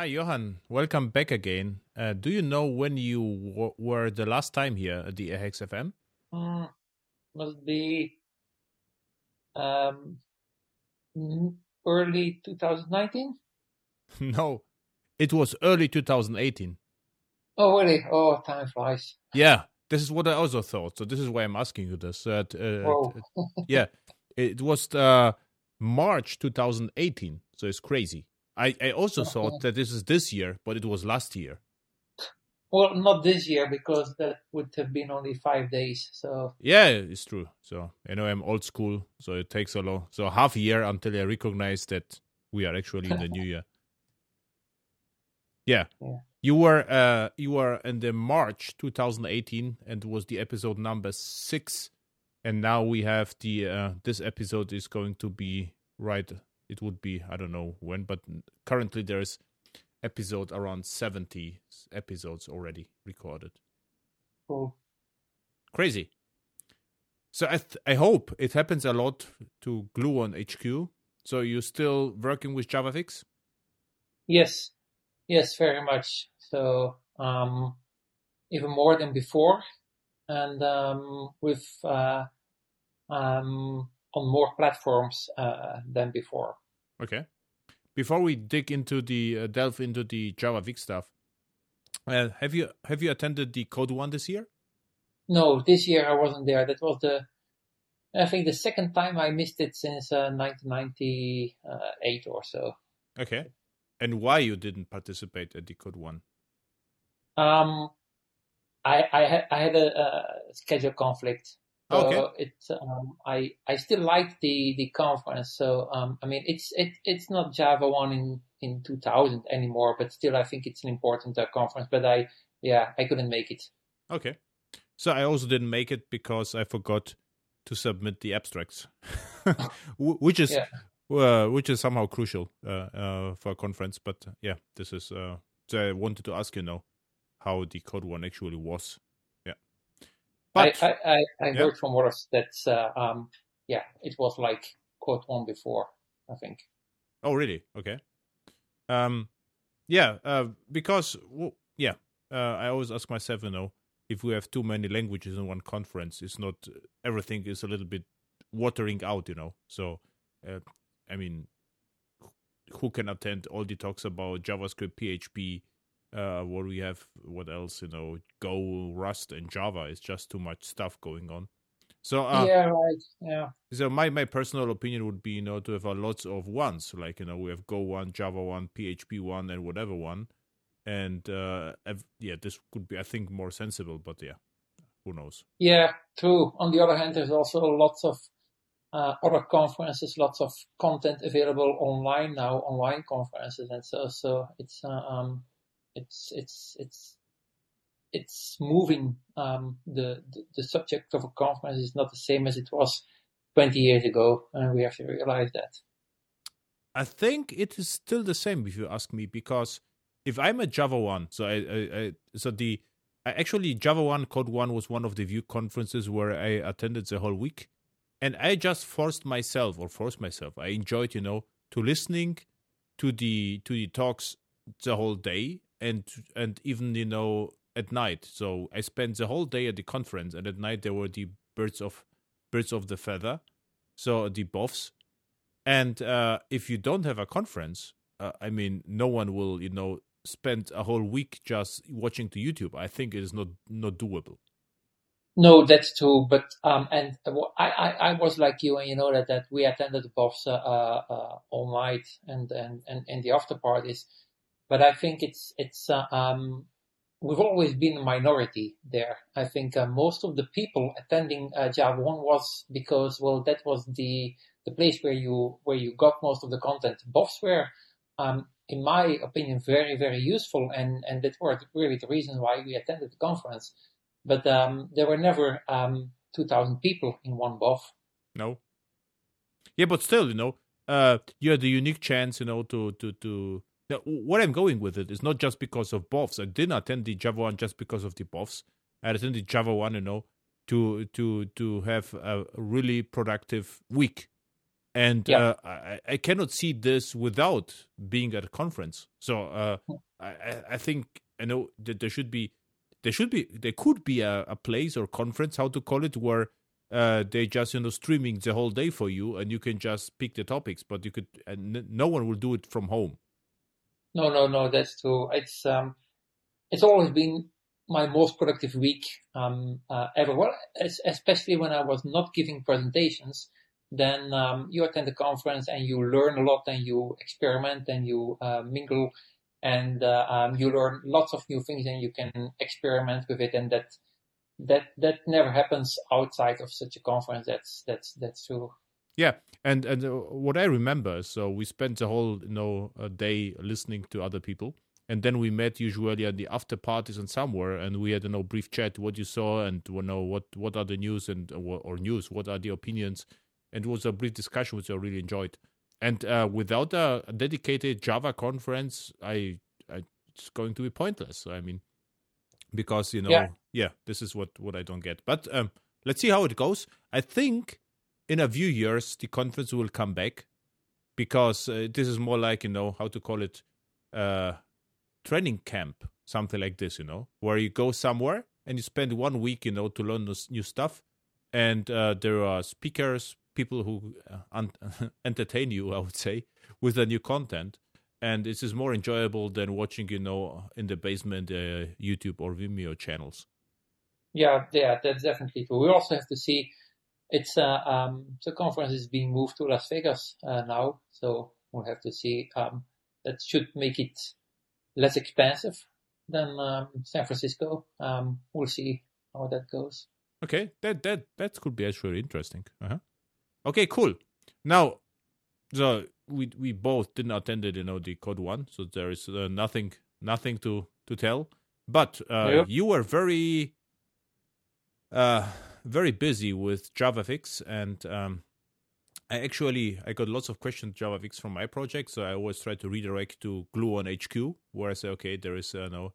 Hi, Johan. Welcome back again. Uh, do you know when you w- were the last time here at the airhacks.fm? Mm, must be um, early 2019. no, it was early 2018. Oh, really? Oh, time flies. Yeah, this is what I also thought. So this is why I'm asking you this. Uh, uh, t- yeah, it was uh, March 2018. So it's crazy. I, I also thought that this is this year, but it was last year. Well, not this year because that would have been only five days. So Yeah, it's true. So you know I'm old school, so it takes a long, so half a year until I recognize that we are actually in the new year. Yeah. Yeah. You were uh you were in the March 2018 and was the episode number 6 and now we have the uh this episode is going to be right it would be I don't know when but currently there's episode around 70 episodes already recorded cool. crazy. So I th- I hope it happens a lot to Gluon HQ. So you're still working with JavaFX? Yes, yes, very much. So um, even more than before, and um, with uh, um, on more platforms uh, than before. Okay. Before we dig into the uh, delve into the Java JavaFX stuff, uh, have you have you attended the Code One this year? No, this year I wasn't there. That was the, I think the second time I missed it since uh, 1998 or so. Okay. And why you didn't participate at the Code One? Um, I I had I had a, a schedule conflict. So Okay. It's um I I still like the the conference. So um I mean it's it it's not Java one in in 2000 anymore, but still I think it's an important uh, conference. But I yeah I couldn't make it. Okay. So I also didn't make it because I forgot to submit the abstracts, which is Yeah. uh, which is somehow crucial uh, uh, for a conference. But uh, yeah, this is. Uh, so I wanted to ask you now how the code one actually was. But I I I, I Yeah. heard from others that uh, um yeah it was like Code One before I think. oh really? Okay. Um, yeah. Uh, because well, yeah, uh, I always ask myself, you know, if we have too many languages in one conference, it's not everything is a little bit watering out, you know. So, uh, I mean, who can attend all the talks about JavaScript, PHP? Uh, what we have, what else, you know, Go, Rust, and Java. is just too much stuff going on. So, uh, yeah right yeah so my, my personal opinion would be, you know, to have a lots of ones, like you know, we have Go one, Java one, PHP one, and whatever one, and uh, yeah, this could be, I think, more sensible. But yeah, who knows? Yeah, true. On the other hand, there's also lots of uh, other conferences, lots of content available online now, online conferences, and so so it's uh, um it's it's it's it's moving. Um, the, the the subject of a conference is not the same as it was 20 years ago, and we have to realize that. I think it is still the same if you ask me, because if I'm a Java one, so I, I, I so the actually Java one Code one was one of the Vue conferences where I attended the whole week, and I just forced myself or forced myself. I enjoyed, you know, to listening to the to the talks the whole day and and even you know at night. So I spent the whole day at the conference, and at night there were the birds of birds of the feather, so the BOFs. And uh, if you don't have a conference, uh, I mean, no one will, you know, spend a whole week just watching to YouTube. I think it is not not doable. No, that's true. But um, and I, I, I was like you, and you know that that we attended the BOFs uh, uh, all night and and and and the after parties. But I think it's it's uh, um, we've always been a minority there. I think uh, most of the people attending uh, Java One was because well that was the the place where you where you got most of the content. BOFs were, um, in my opinion, very very useful, and and that were really the reason why we attended the conference but um, there were never um, 2,000 people in one BOF. No. Yeah, but still, you know, uh, you had the unique chance, you know, to to to. Now, what I'm going with it is not just because of BOFs. I didn't attend the Java one just because of the BOFs. I attended Java one, you know, to to to have a really productive week. and uh, I, I, cannot see this without being at a conference. So uh, I, I think I know that there should be there should be there could be a, a place or conference, how to call it, where uh, they just you know streaming the whole day for you, and you can just pick the topics. But you could, and no one will do it from home. No, no, no, that's true. It's um, it's always been my most productive week um, uh, ever. Well, especially when I was not giving presentations, then um, you attend the conference and you learn a lot and you experiment and you uh, mingle and uh, um, you learn lots of new things and you can experiment with it and that that that never happens outside of such a conference that's that's that's true yeah and and uh, what i remember so we spent the whole you know day listening to other people and then we met usually at the after parties and somewhere and we had a you know, brief chat what you saw and you know what what are the news and or news what are the opinions and it was a brief discussion which i really enjoyed and uh, without a, a, dedicated Java conference, I, I, it's going to be pointless. I mean, because you know, yeah, yeah this is what what I don't get. But um, let's see how it goes. I think in a few years the conference will come back because uh, this is more like you know how to call it, uh, training camp, something like this. You know, where you go somewhere and you spend one week, you know, to learn new stuff, and uh, there are speakers, people who uh, un- entertain you, I would say, with the new content. And this is more enjoyable than watching, you know, in the basement uh, YouTube or Vimeo channels. Yeah, yeah, that's definitely true. We also have to see it's uh, um, the conference is being moved to Las Vegas uh, now, so we'll have to see. Um, that should make it less expensive than um, San Francisco. Um, we'll see how that goes. Okay, that that that could be actually interesting. Uh-huh. Okay, cool. Now, so we we both didn't attend it, you know the code one, so there is uh, nothing nothing to to tell. But uh, you were very uh very busy with JavaFX, and um, I actually I got lots of questions JavaFX from my project, so I always try to redirect to Gluon HQ, where I say, okay, there is uh, no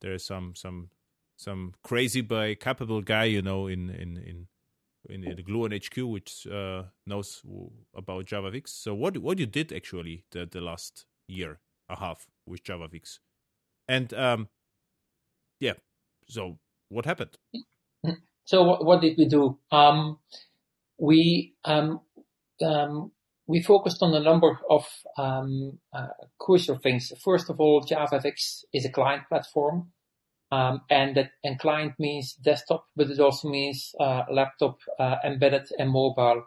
there is some some some crazy but capable guy, you know, in in in in, in the Gluon HQ, which uh, knows about JavaFX. So what what you did actually the, the last year a half with JavaFX, and um, yeah. So what happened? So what, what did we do? Um, we um, um, we focused on a number of um, uh, crucial things. First of all, JavaFX is a client platform. Um, and that and client means desktop, but it also means uh, laptop, uh, embedded, and mobile.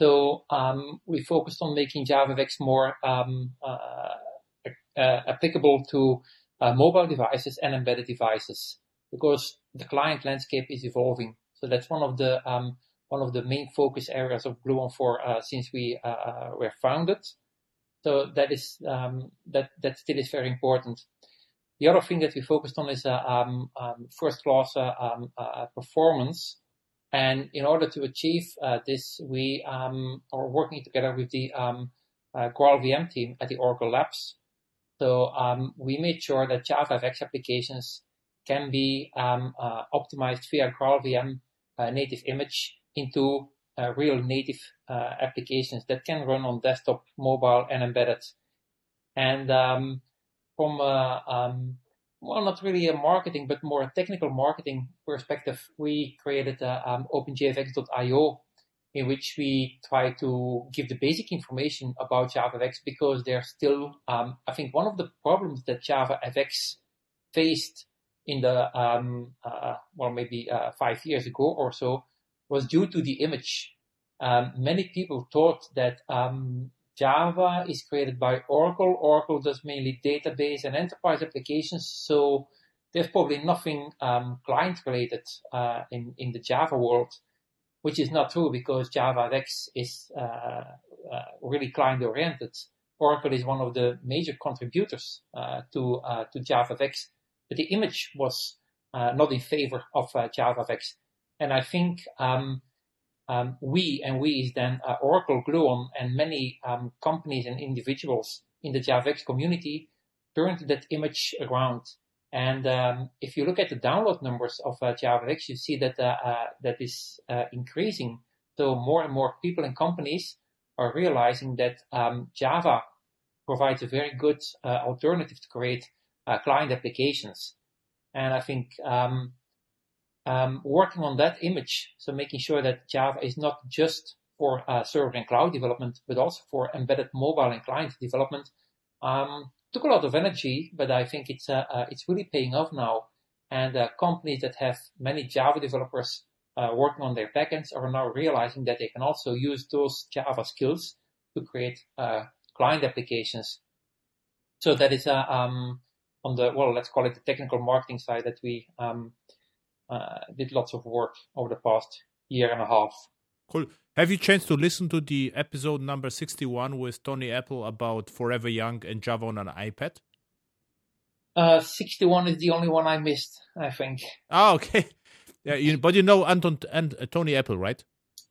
So um, we focused on making JavaFX more um, uh, uh applicable to uh, mobile devices and embedded devices because the client landscape is evolving. So that's one of the um, one of the main focus areas of Gluon for uh, since we were founded. So that is um, that that still is very important. The other thing that we focused on is uh, um, um, first class uh, um, uh, performance. And in order to achieve this, we um, are working together with the um, GraalVM team at the Oracle Labs. So we made sure that Java JavaFX applications can be optimized via GraalVM native image into uh, real native uh, applications that can run on desktop, mobile, and embedded. And um, from a, um, well, not really a marketing, but more a technical marketing perspective, we created a, um, OpenJFX.io in which we try to give the basic information about JavaFX because there's still, um, I think one of the problems that JavaFX faced in the, um, uh, well, maybe uh, five years ago or so was due to the image. Um, many people thought that um, Java is created by Oracle. Oracle does mainly database and enterprise applications, so there's probably nothing um, client related uh, in in the Java world, which is not true because Java JavaFX is uh, uh, really client oriented. Oracle is one of the major contributors uh, to uh, to JavaFX, but the image was uh, not in favor of JavaFX, and I think. Um, um, we and we is then uh, Oracle, Gluon, and many um, companies and individuals in the JavaFX community turned that image around. And um, if you look at the download numbers of uh, JavaFX, you see that uh, uh that is uh, increasing. So more and more people and companies are realizing that um, Java provides a very good uh, alternative to create uh, client applications. And I think um, um, working on that image, so making sure that Java is not just for uh, server and cloud development, but also for embedded mobile and client development, um, took a lot of energy. But I think it's uh, uh, it's really paying off now. And uh, companies that have many Java developers uh, working on their backends are now realizing that they can also use those Java skills to create uh, client applications. So that is a um, on the well, let's call it the technical marketing side that we um, uh, did lots of work over the past year and a half. Cool. Have you chance to listen to the episode number 61 with Tony Epple about Forever Young and Java on an iPad? Uh, 61 is the only one I missed, I think. Oh, okay. Yeah, you, but you know Anton and uh, Tony Epple, right?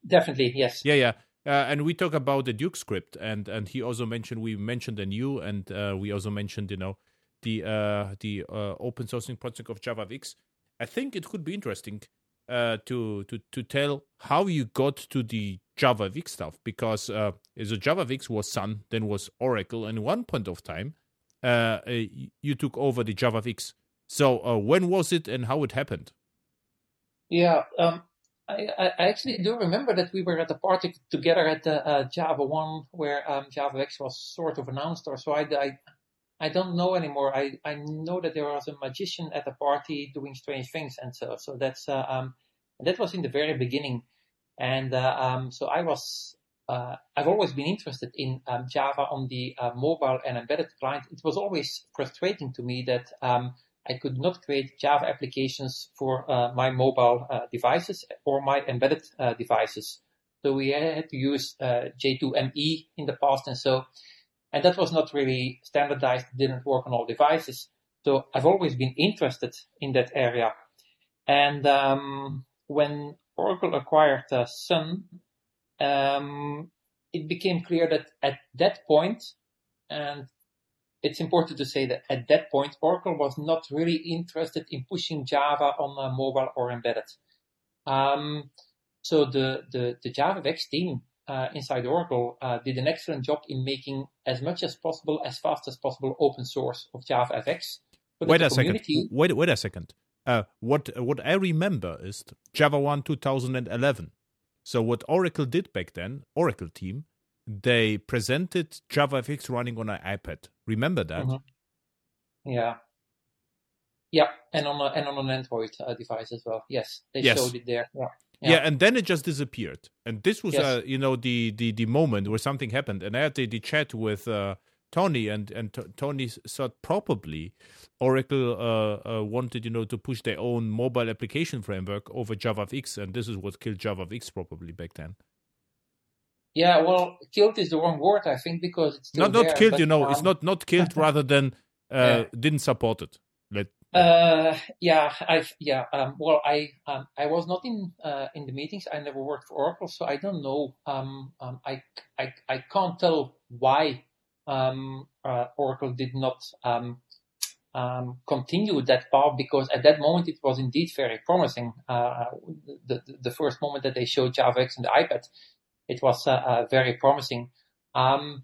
Definitely, yes. Yeah, yeah. Uh, and we talk about the DukeScript, and and he also mentioned we mentioned the new, and uh, we also mentioned you know the uh, the uh, open sourcing project of JavaFX. I think it could be interesting uh, to to to tell how you got to the JavaFX stuff because uh, so JavaFX was Sun, then was Oracle, and one point of time uh, uh you took over the JavaFX. So uh, when was it and how it happened? Yeah, um, I, I, actually do remember that we were at a party together at the uh, Java One where um, JavaFX was sort of announced, or so I, I I don't know anymore. I, I know that there was a magician at the party doing strange things, and so so that's uh, um that was in the very beginning, and uh, um so I was uh, I've always been interested in um, Java on the uh, mobile and embedded client. It was always frustrating to me that um, I could not create Java applications for uh, my mobile uh, devices or my embedded uh, devices. So we had to use J2ME in the past, and so and that was not really standardized, didn't work on all devices. So I've always been interested in that area. And um, when Oracle acquired uh, Sun, um, it became clear that at that point, and it's important to say that at that point, Oracle was not really interested in pushing Java on uh, mobile or embedded. Um, so the, the, the JavaFX team uh, inside Oracle uh, did an excellent job in making as much as possible, as fast as possible, open source of JavaFX. Wait a community... second. Wait, wait a second. Uh, what what I remember is Java One 2011. So what Oracle did back then, Oracle team, they presented JavaFX running on an iPad. Remember that? Mm-hmm. Yeah. Yeah, and on a, and on an Android uh, device as well. Yes, they yes. showed it there. Yeah. Yeah. yeah. and then it just disappeared. And this was, yes. uh, you know, the, the the moment where something happened. And I had the, the chat with uh, Tony, and and t- Tony thought probably Oracle uh, uh, wanted, you know, to push their own mobile application framework over JavaFX, and this is what killed JavaFX probably back then. Yeah, well, killed is the wrong word, I think, because it's not not there, killed. You know, um, it's not not killed, rather than uh, yeah. didn't support it. Let uh, yeah, I yeah. Um, well, I um, I was not in uh, in the meetings. I never worked for Oracle, so I don't know. Um, um I, I I can't tell why um, uh, Oracle did not um, um, continue that path because at that moment it was indeed very promising. Uh, the, the, first moment that they showed JavaFX in the iPad, it was uh, uh, very promising. Um,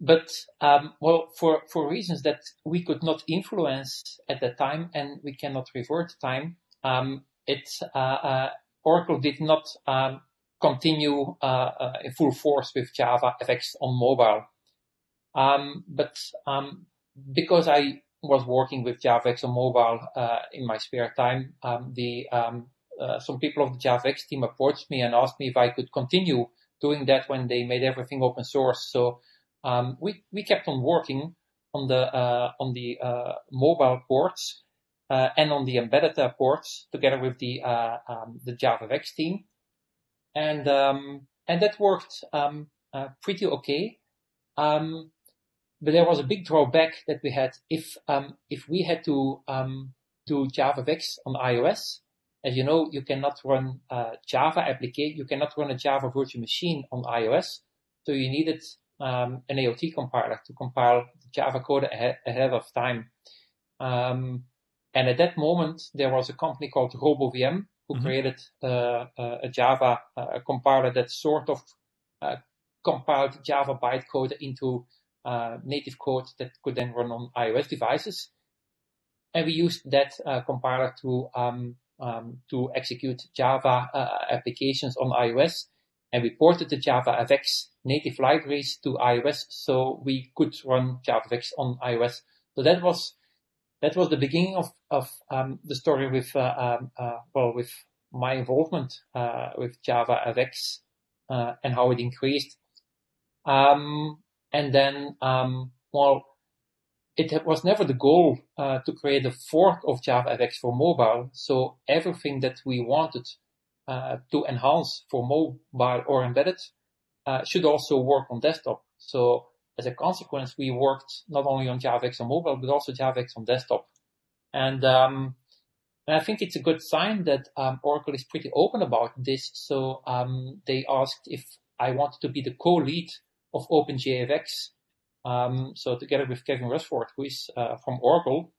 but um, well, for for reasons that we could not influence at the time and we cannot revert time, um, it uh, uh, Oracle did not um, continue uh, uh in full force with Java FX on mobile. Um, but um, because I was working with JavaFX on mobile uh, in my spare time, um, the uh, some people of the JavaFX team approached me and asked me if I could continue doing that when they made everything open source. So um, we we kept on working on the uh, on the uh, mobile ports uh, and on the embedded uh, ports together with the uh, um, the JavaFX team, and um, and that worked um, pretty okay. Um, but there was a big drawback that we had if um, if we had to do JavaFX on iOS. As you know, you cannot run Java application. You cannot run a Java virtual machine on iOS. So you needed um, an AOT compiler to compile the Java code ahead, ahead of time. Um, and at that moment, there was a company called RoboVM who mm-hmm. created uh, uh, a Java uh, compiler that sort of uh, compiled Java bytecode into uh, native code that could then run on iOS devices. And we used that uh, compiler to um, um, to execute Java uh, applications on iOS. And we ported the JavaFX native libraries to iOS so we could run JavaFX on iOS. So that was that was the beginning of of um, the story with uh, um, uh, well with my involvement uh, with JavaFX uh, and how it increased. Um, and then, um, well, it was never the goal uh, to create a fork of JavaFX for mobile. So everything that we wanted to enhance for mobile or embedded uh, should also work on desktop. So as a consequence, we worked not only on JavaFX on mobile, but also JavaFX on desktop. And, um, and I think it's a good sign that um, Oracle is pretty open about this. So um, they asked if I wanted to be the co-lead of OpenJFX. Um, so together with Kevin Rushforth, who is uh, from Oracle,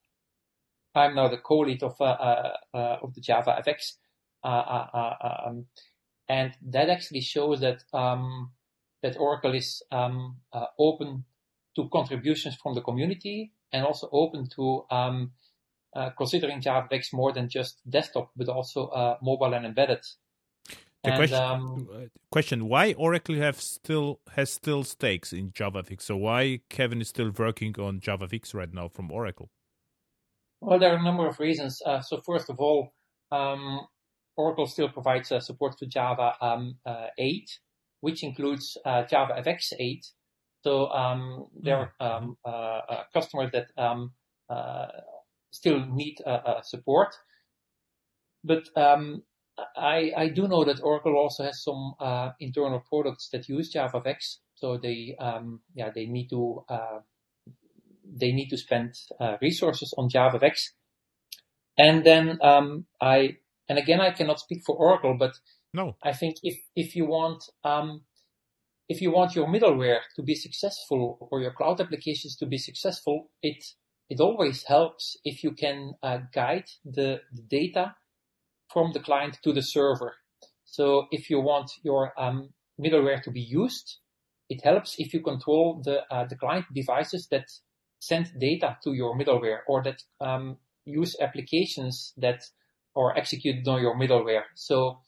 I'm now the co-lead of uh, uh, uh of the JavaFX, uh, uh, um, and that actually shows that um, that Oracle is um, open to contributions from the community and also open to um, considering JavaFX more than just desktop, but also mobile and embedded. The and, question, um, uh, question: Why Oracle have still has still stakes in JavaFX? So why Kevin is still working on JavaFX right now from Oracle? Well, there are a number of reasons. Uh, so first of all, um, Oracle still provides uh, support to Java um, uh, 8, which includes uh, JavaFX 8. So um, there are mm-hmm. um, uh, customers that um, still need support. But um, I, I do know that Oracle also has some uh, internal products that use JavaFX, so they um, yeah they need to uh, they need to spend uh, resources on JavaFX, and then um, I and again I cannot speak for Oracle, but no, I think if if you want um, if you want your middleware to be successful or your cloud applications to be successful, it it always helps if you can uh, guide the, the data from the client to the server. So if you want your um, middleware to be used, it helps if you control the uh, the client devices that send data to your middleware or that um, use applications that are executed on your middleware. So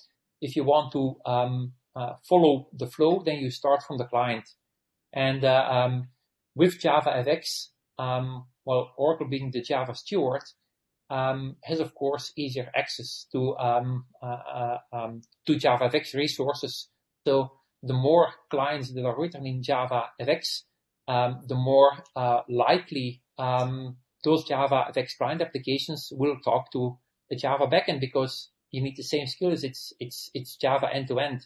if you want to um, uh, follow the flow, then you start from the client. And uh, um, with JavaFX, um, well, Oracle being the Java steward, um, has of course easier access to um, uh, uh, um, to JavaFX resources. So the more clients that are written in JavaFX, um, the more uh, likely those JavaFX client applications will talk to the Java backend because you need the same skills. It's it's it's Java end to end,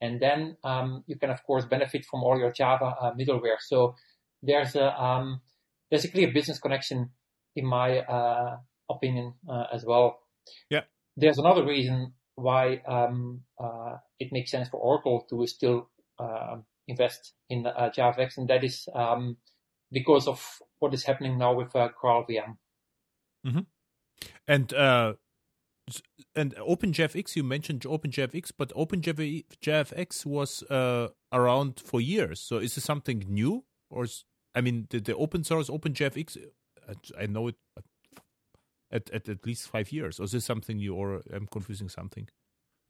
and then um, you can of course benefit from all your Java uh, middleware. So there's a there's a clear business connection in my uh, opinion uh, as well. Yeah. There's another reason why um, uh, it makes sense for Oracle to still uh, invest in uh, JavaFX, and that is um, because of what is happening now with uh, GraalVM. Mm-hmm. And uh, and OpenJFX, you mentioned OpenJFX, but OpenJFX was uh, around for years. So is this something new, or is, I mean, the, the open source OpenJFX? I know it at, at at least five years? Or is this something you, or I'm confusing something?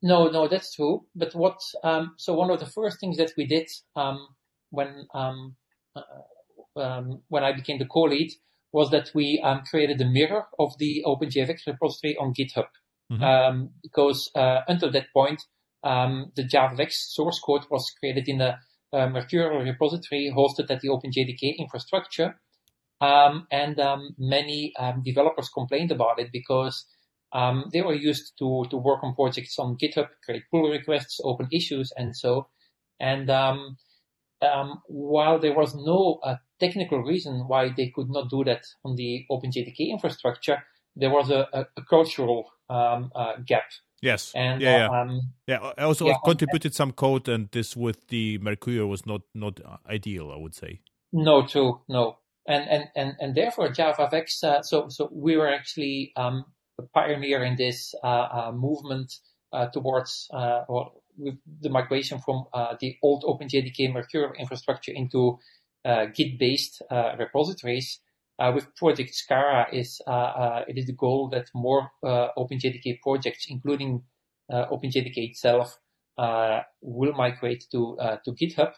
No, no, that's true. But what, um, so one of the first things that we did um, when um, uh, um, when I became the co-lead was that we um, created a mirror of the OpenJFX repository on GitHub. Mm-hmm. Um, because uh, until that point, the JavaFX source code was created in a, a Mercurial repository hosted at the OpenJDK infrastructure. Um, and um, many um, developers complained about it because um, they were used to to work on projects on GitHub, create pull requests, open issues, and so. And um, um, while there was no uh, technical reason why they could not do that on the OpenJDK infrastructure, there was a, a, a cultural uh, gap. Yes. And yeah, yeah. yeah I also yeah, contributed some code, and this with the Mercurial was not not ideal. I would say. No, true. No, and and and, and therefore JavaFX. Uh, so so we were actually um, a pioneer in this uh, uh movement uh, towards uh, the migration from uh, the old OpenJDK Mercurial infrastructure into uh, Git-based uh, repositories. Uh, with Project Skara, is it is the goal that more OpenJDK projects, including uh OpenJDK itself, will migrate to to GitHub.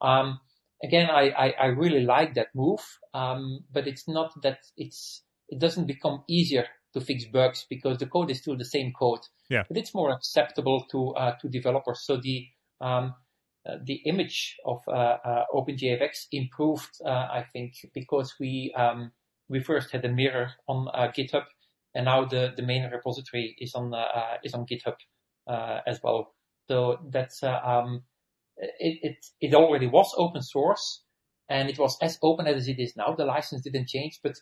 Um, again, I, I, I, really like that move, um, but it's not that it's it doesn't become easier to fix bugs because the code is still the same code. Yeah. But it's more acceptable to uh, to developers. So the um, uh, the image of uh, uh OpenJFX improved, uh, I think, because we um, we first had a mirror on uh, GitHub, and now the, the main repository is on is on GitHub as well. So that's um, it, it it already was open source, and it was as open as it is now. The license didn't change, but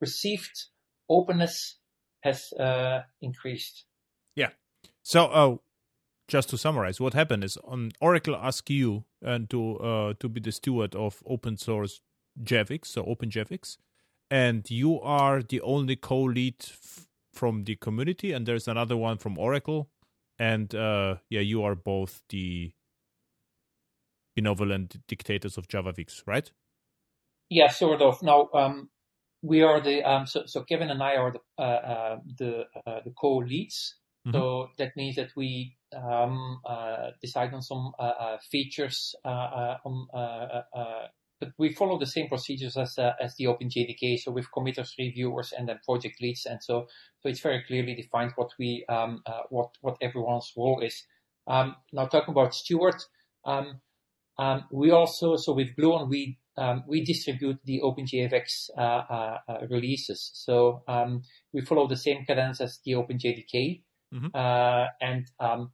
perceived openness has uh, increased. Yeah. So, uh, just to summarize, what happened is on Oracle asked you and uh, to uh, to be the steward of open source JFX, so OpenJFX, and you are the only co-lead f- from the community, and there's another one from Oracle, and uh, yeah, you are both the benevolent dictators of JavaFX, right? Yeah, sort of. Now, um, we are the um, so, so Kevin and I are the uh, uh, the uh, the co-leads. Mm-hmm. So that means that we um, uh, decide on some uh, uh, features on. but we follow the same procedures as as the OpenJDK. So with committers, reviewers, and then project leads, and so so it's very clearly defined what we um, what what everyone's role is. Um, now talking about Steward, um, um, we also so with Gluon we um, we distribute the OpenJFX uh, uh, uh, releases. So um, we follow the same cadence as the OpenJDK. Mm-hmm. Uh, and um,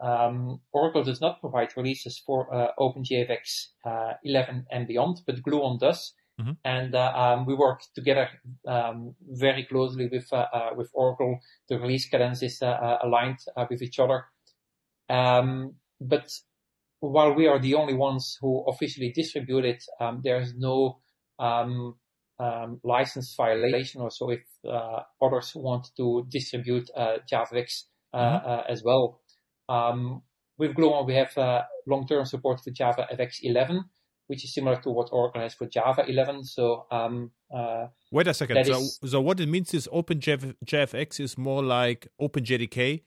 um, Oracle does not provide releases for uh, OpenJFX uh, 11 and beyond, but Gluon does. Mm-hmm. And um, we work together um, very closely with with Oracle. The release cadence is aligned with each other. but while we are the only ones who officially distribute it, um, there's no um, um, license violation or so if uh, others want to distribute uh, JavaFX uh, mm-hmm. Uh, as well. Um, with Gluon, we have uh, long-term support for Java JavaFX 11, which is similar to what Oracle has for Java 11. So um, uh, wait a second. So, is, so what it means is Open OpenJFX is more like OpenJDK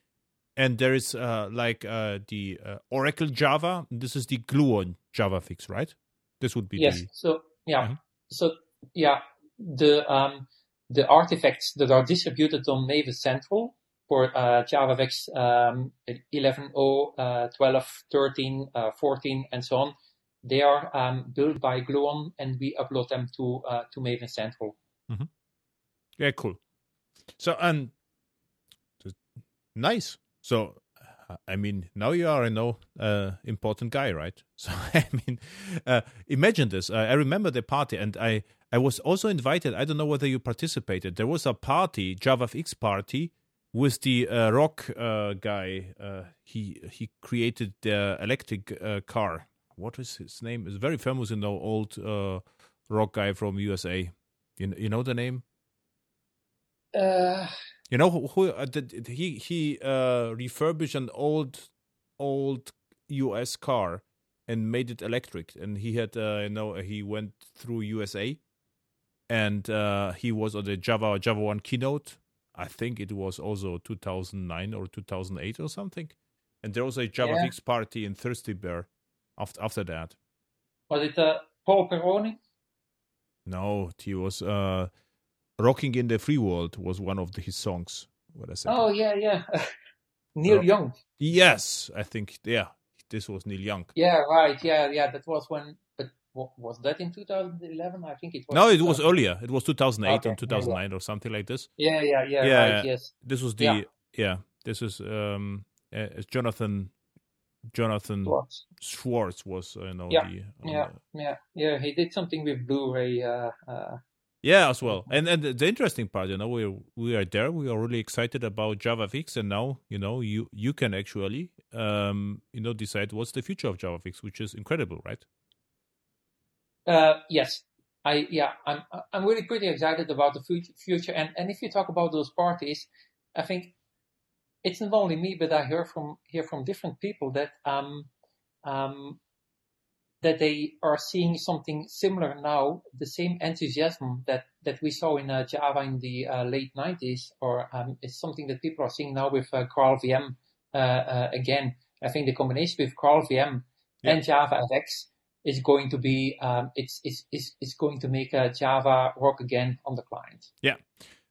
and there is uh, like uh, the uh, Oracle Java. This is the Gluon JavaFX, right? This would be yes. The... So yeah, mm-hmm. so yeah, the um, the artifacts that are distributed on Maven Central for uh, JavaFX um, 11, uh, 12, 13, uh, 14, and so on, they are um, built by Gluon, and we upload them to uh, to Maven Central. Mm-hmm. Yeah, cool. So and nice. So, uh, I mean, now you are a no uh, important guy, right? So, I mean, uh, imagine this. I, I remember the party, and I I was also invited. I don't know whether you participated. There was a party, JavaFX party, with the uh, rock uh, guy. Uh, he he created the electric uh, car. What is his name? It's very famous, you know, old uh, rock guy from USA. You you know the name? Uh, you know who, who uh, did, he he uh, refurbished an old old US car and made it electric, and he had uh, you know he went through USA, and uh, he was on the Java Java One keynote. I think it was also 2009 or 2008 or something, and there was a Java yeah. Party in Thirsty Bear after after that. Was it uh, Paul Peroni? No, he was uh, "Rocking in the Free World" was one of the, his songs. What I said. Oh yeah, yeah. Neil. Young. Yes, I think yeah, this was Neil Young. Yeah, right. Yeah, yeah. That was when. Was that in 2011? I think it was. No, it was earlier. It was 2008 okay. or 2009 yeah. or something like this. Yeah, yeah, yeah. Yeah, right, yes. This was the yeah. yeah this is um uh, Jonathan Jonathan Schwartz, Schwartz was uh, you know yeah, the, yeah, uh, yeah, yeah. He did something with Blu-ray. Uh, uh, yeah, as well. And and the interesting part, you know, we we are there. We are really excited about JavaFX, and now you know you you can actually um you know decide what's the future of JavaFX, which is incredible, right? Uh, yes, I yeah, I'm I'm really pretty excited about the future. And and if you talk about those parties, I think it's not only me, but I hear from hear from different people that um, um, that they are seeing something similar now, the same enthusiasm that, that we saw in uh, Java in the uh, late 90s, or um, it's something that people are seeing now with uh, GraalVM uh, uh, again. I think the combination with GraalVM yeah. and Java FX is going to be um, it's, it's, it's, it's going to make uh, Java work again on the client. Yeah.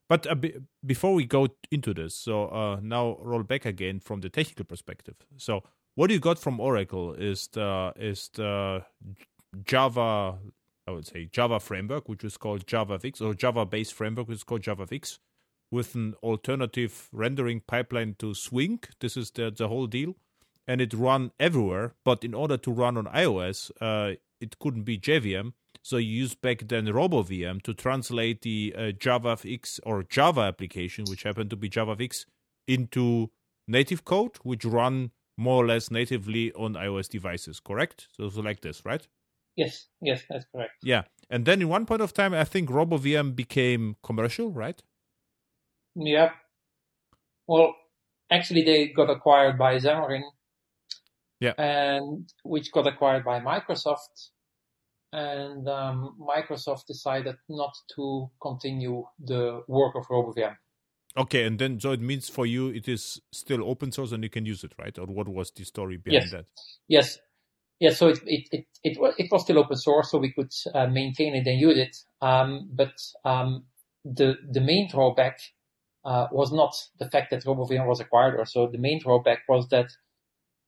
But uh, b- before we go into this, so uh, now roll back again from the technical perspective. So what you got from Oracle is the is the Java, I would say Java framework, which is called JavaFX, or Java based framework, which is called JavaFX, with an alternative rendering pipeline to Swing. This is the the whole deal, and it run everywhere. But in order to run on iOS, uh, it couldn't be JVM. So you use back then RoboVM to translate the uh, JavaFX or Java application, which happened to be JavaFX, into native code, which run more or less natively on iOS devices, correct? So, so like this, right? Yes, yes, that's correct. Yeah. And then in one point of time, I think RoboVM became commercial, right? Yeah. Well, actually, they got acquired by Xamarin. Yeah. And which got acquired by Microsoft. And um, Microsoft decided not to continue the work of RoboVM. Okay, and then so it means for you it is still open source and you can use it, right? Or what was the story behind yes. that? Yes, yes. So it it it it was, it was still open source, so we could uh, maintain it and use it. Um, but um, the the main drawback uh, was not the fact that RoboVM was acquired, or so. The main drawback was that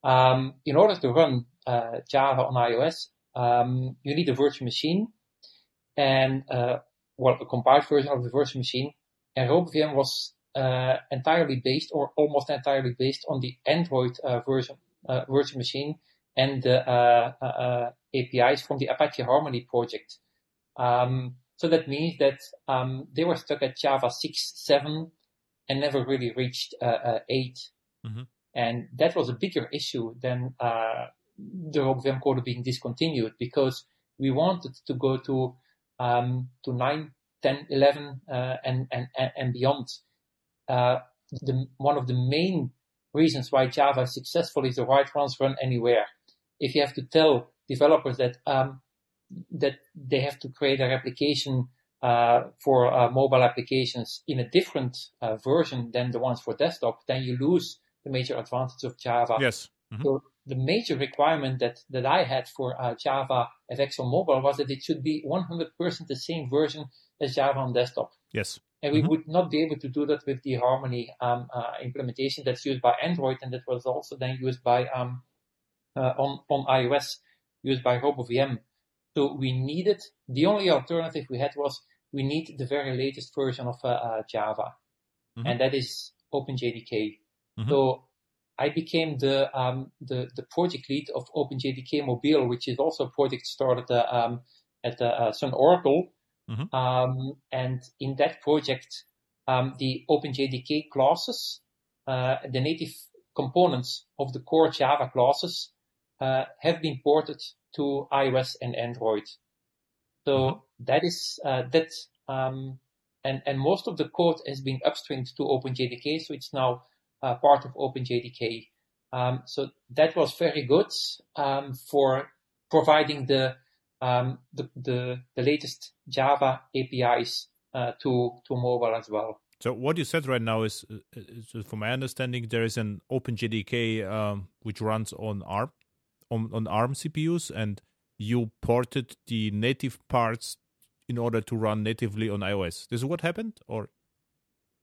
um, in order to run uh, Java on iOS, um, you need a virtual machine and uh, well a compiled version of the virtual machine and RoboVM was uh, entirely based or almost entirely based on the Android uh, version uh, virtual machine and the uh, APIs from the Apache Harmony project. Um, so that means that um, they were stuck at Java 6, 7 and never really reached 8. Mm-hmm. And that was a bigger issue than the RoboVM code being discontinued because we wanted to go to um, to 9, 10, 11, uh, and, and, and beyond. Uh, the, one of the main reasons why Java is successful is the right runs run anywhere. If you have to tell developers that, um, that they have to create a application uh, for uh, mobile applications in a different uh, version than the ones for desktop, then you lose the major advantage of Java. Yes. Mm-hmm. So the major requirement that, that I had for uh, Java FX on mobile was that it should be 100% the same version as Java on desktop. Yes. And we mm-hmm. would not be able to do that with the Harmony um, uh, implementation that's used by Android and that was also then used by um, uh, on on iOS, used by RoboVM. So we needed the only alternative we had was we need the very latest version of uh, uh Java, mm-hmm. and that is OpenJDK. Mm-hmm. So I became the um, the the project lead of OpenJDK Mobile, which is also a project started uh, um, at uh, Sun Oracle Mm-hmm. Um, and in that project, um, the OpenJDK classes, uh, the native components of the core Java classes, uh, have been ported to iOS and Android. So mm-hmm. that is uh, that, um, and and most of the code has been upstreamed to OpenJDK, so it's now uh, part of OpenJDK. Um, so that was very good um, for providing the um, the, the, the latest Java APIs uh, to to mobile as well. So what you said right now is, uh, is from my understanding, there is an OpenJDK um, which runs on ARM on, on ARM CPUs, and you ported the native parts in order to run natively on iOS. This is what happened, or?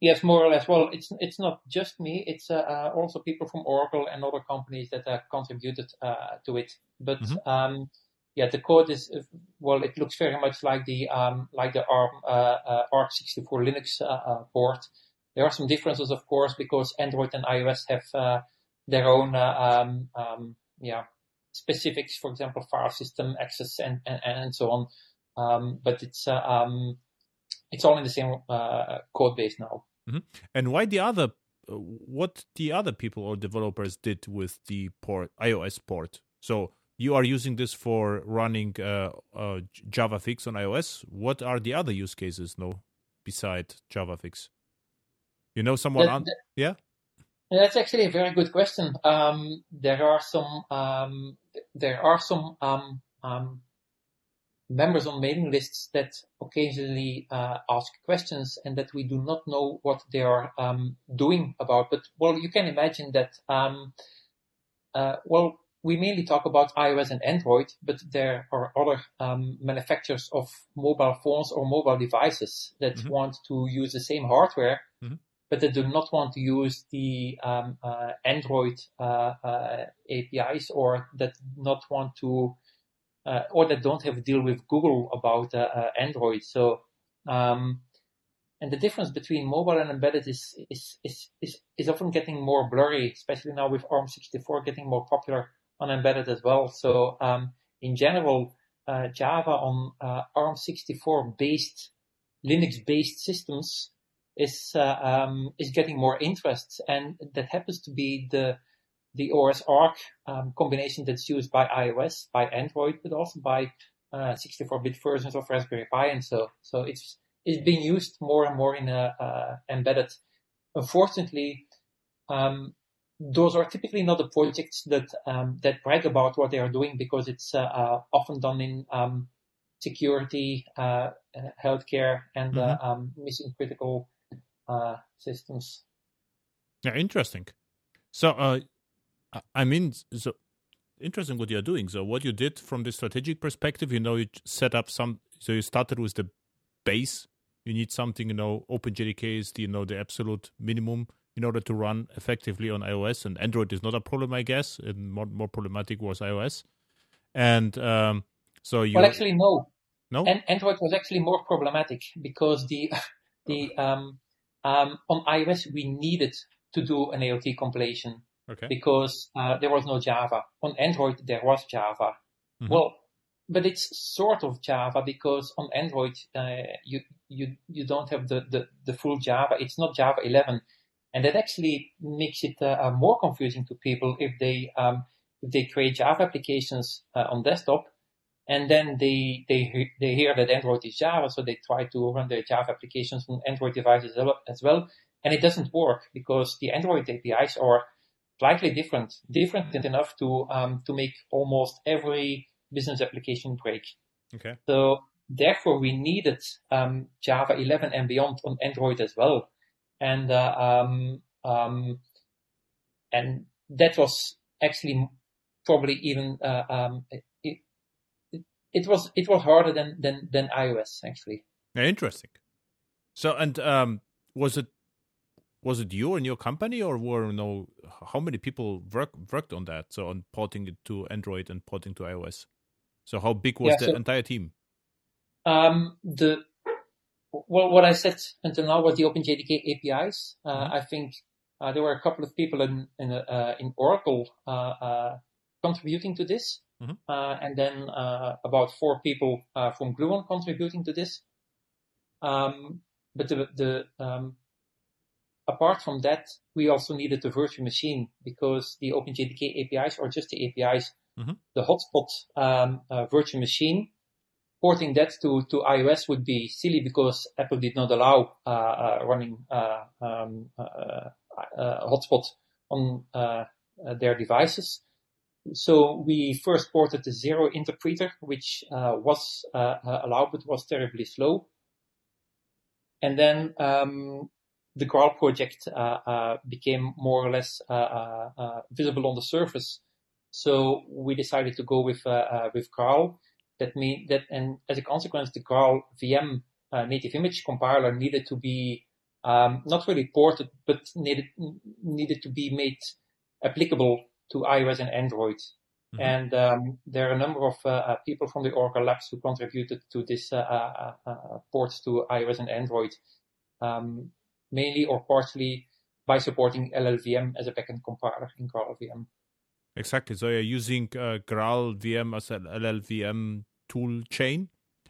Yes, more or less. Well, it's it's not just me. It's uh, uh also people from Oracle and other companies that have contributed uh, to it. But mm-hmm. um, yeah, the code is well, it looks very much like the um, like the ARM uh, uh, AArch64 Linux uh, uh, port. There are some differences, of course, because Android and iOS have uh, their own um, um, yeah specifics. For example, file system access and and, and so on. Um, but it's um, it's all in the same code base now. Mm-hmm. And why the other? What the other people or developers did with the port iOS port? So you are using this for running uh, uh, on iOS. What are the other use cases, no, beside JavaFX? You know someone the, on? The, yeah. That's actually a very good question. Um, there are some um, there are some um, um, members on mailing lists that occasionally uh, ask questions and that we do not know what they are um, doing about. But well, you can imagine that. Um, uh, well, we mainly talk about iOS and Android, but there are other um, manufacturers of mobile phones or mobile devices that mm-hmm. want to use the same hardware, mm-hmm. but they do not want to use the um, uh, Android uh, uh APIs or that not want to uh, or that don't have a deal with Google about uh, uh, Android. So, um, and the difference between mobile and embedded is, is, is, is, is often getting more blurry, especially now with ARM64 getting more popular on embedded as well. So, um, in general, uh, Java on uh, ARM64 based, Linux based systems is, uh, um, is getting more interest. And that happens to be the, the OS Arc um, combination that's used by iOS, by Android, but also by 64-bit uh, versions of Raspberry Pi, and so so it's it's being used more and more in a, uh, embedded. Unfortunately, um, those are typically not the projects that um, that brag about what they are doing because it's uh, uh, often done in um, security, uh, healthcare, and mm-hmm. Um, mission critical systems. Yeah, interesting. So, I mean, so interesting what you're doing. So what you did from the strategic perspective, you know, you set up some. So you started with the base. You need something, you know, OpenJDK is the you know the absolute minimum in order to run effectively on iOS. And Android is not a problem, I guess. And more more problematic was iOS. And um, so you well, actually, no, no. And Android was actually more problematic because the the um, um, on iOS we needed to do an AOT compilation Okay. Because uh, there was no Java. On Android, there was Java. Mm-hmm. Well, but it's sort of Java because on Android, uh, you, you, you don't have the, the, the, full Java. It's not Java 11. And that actually makes it uh, uh more confusing to people if they, um, if they create Java applications uh, on desktop and then they, they, they hear that Android is Java. So they try to run their Java applications on Android devices as well. And it doesn't work because the Android APIs are slightly different, different enough to um, to make almost every business application break. Okay. So therefore, we needed um, Java 11 and beyond on Android as well, and uh, um, um, and that was actually probably even uh, um, it, it, was it was harder than than than iOS actually. Interesting. So and um, was it was it you and your company, or were you know how many people work, worked on that? So on porting it to Android and porting to iOS. So how big was yeah, the so, entire team? Um, the well, what I said until now was the OpenJDK APIs. Uh, mm-hmm. I think uh, there were a couple of people in in, uh, in Oracle uh, uh, contributing to this, mm-hmm. Uh, and then about four people from Gluon contributing to this. Um, but the the um, apart from that, we also needed a virtual machine because the OpenJDK APIs are just the APIs. Mm-hmm. The hotspot um, uh, virtual machine, porting that to, to iOS would be silly because Apple did not allow uh, uh, running uh, um, uh, uh, hotspot on their devices. So we first ported the zero interpreter, which was allowed but was terribly slow. And then um, the Graal project uh, uh, became more or less uh, visible on the surface. So we decided to go with with Graal. That mean that, and as a consequence, the Graal VM native image compiler needed to be um, not really ported, but needed needed to be made applicable to iOS and Android. Mm-hmm. And um, there are a number of uh, people from the Oracle Labs who contributed to this uh, uh, ports to iOS and Android. Um, mainly or partially by supporting LLVM as a backend compiler in GraalVM. Exactly. So you're using uh, GraalVM as an LLVM tool chain,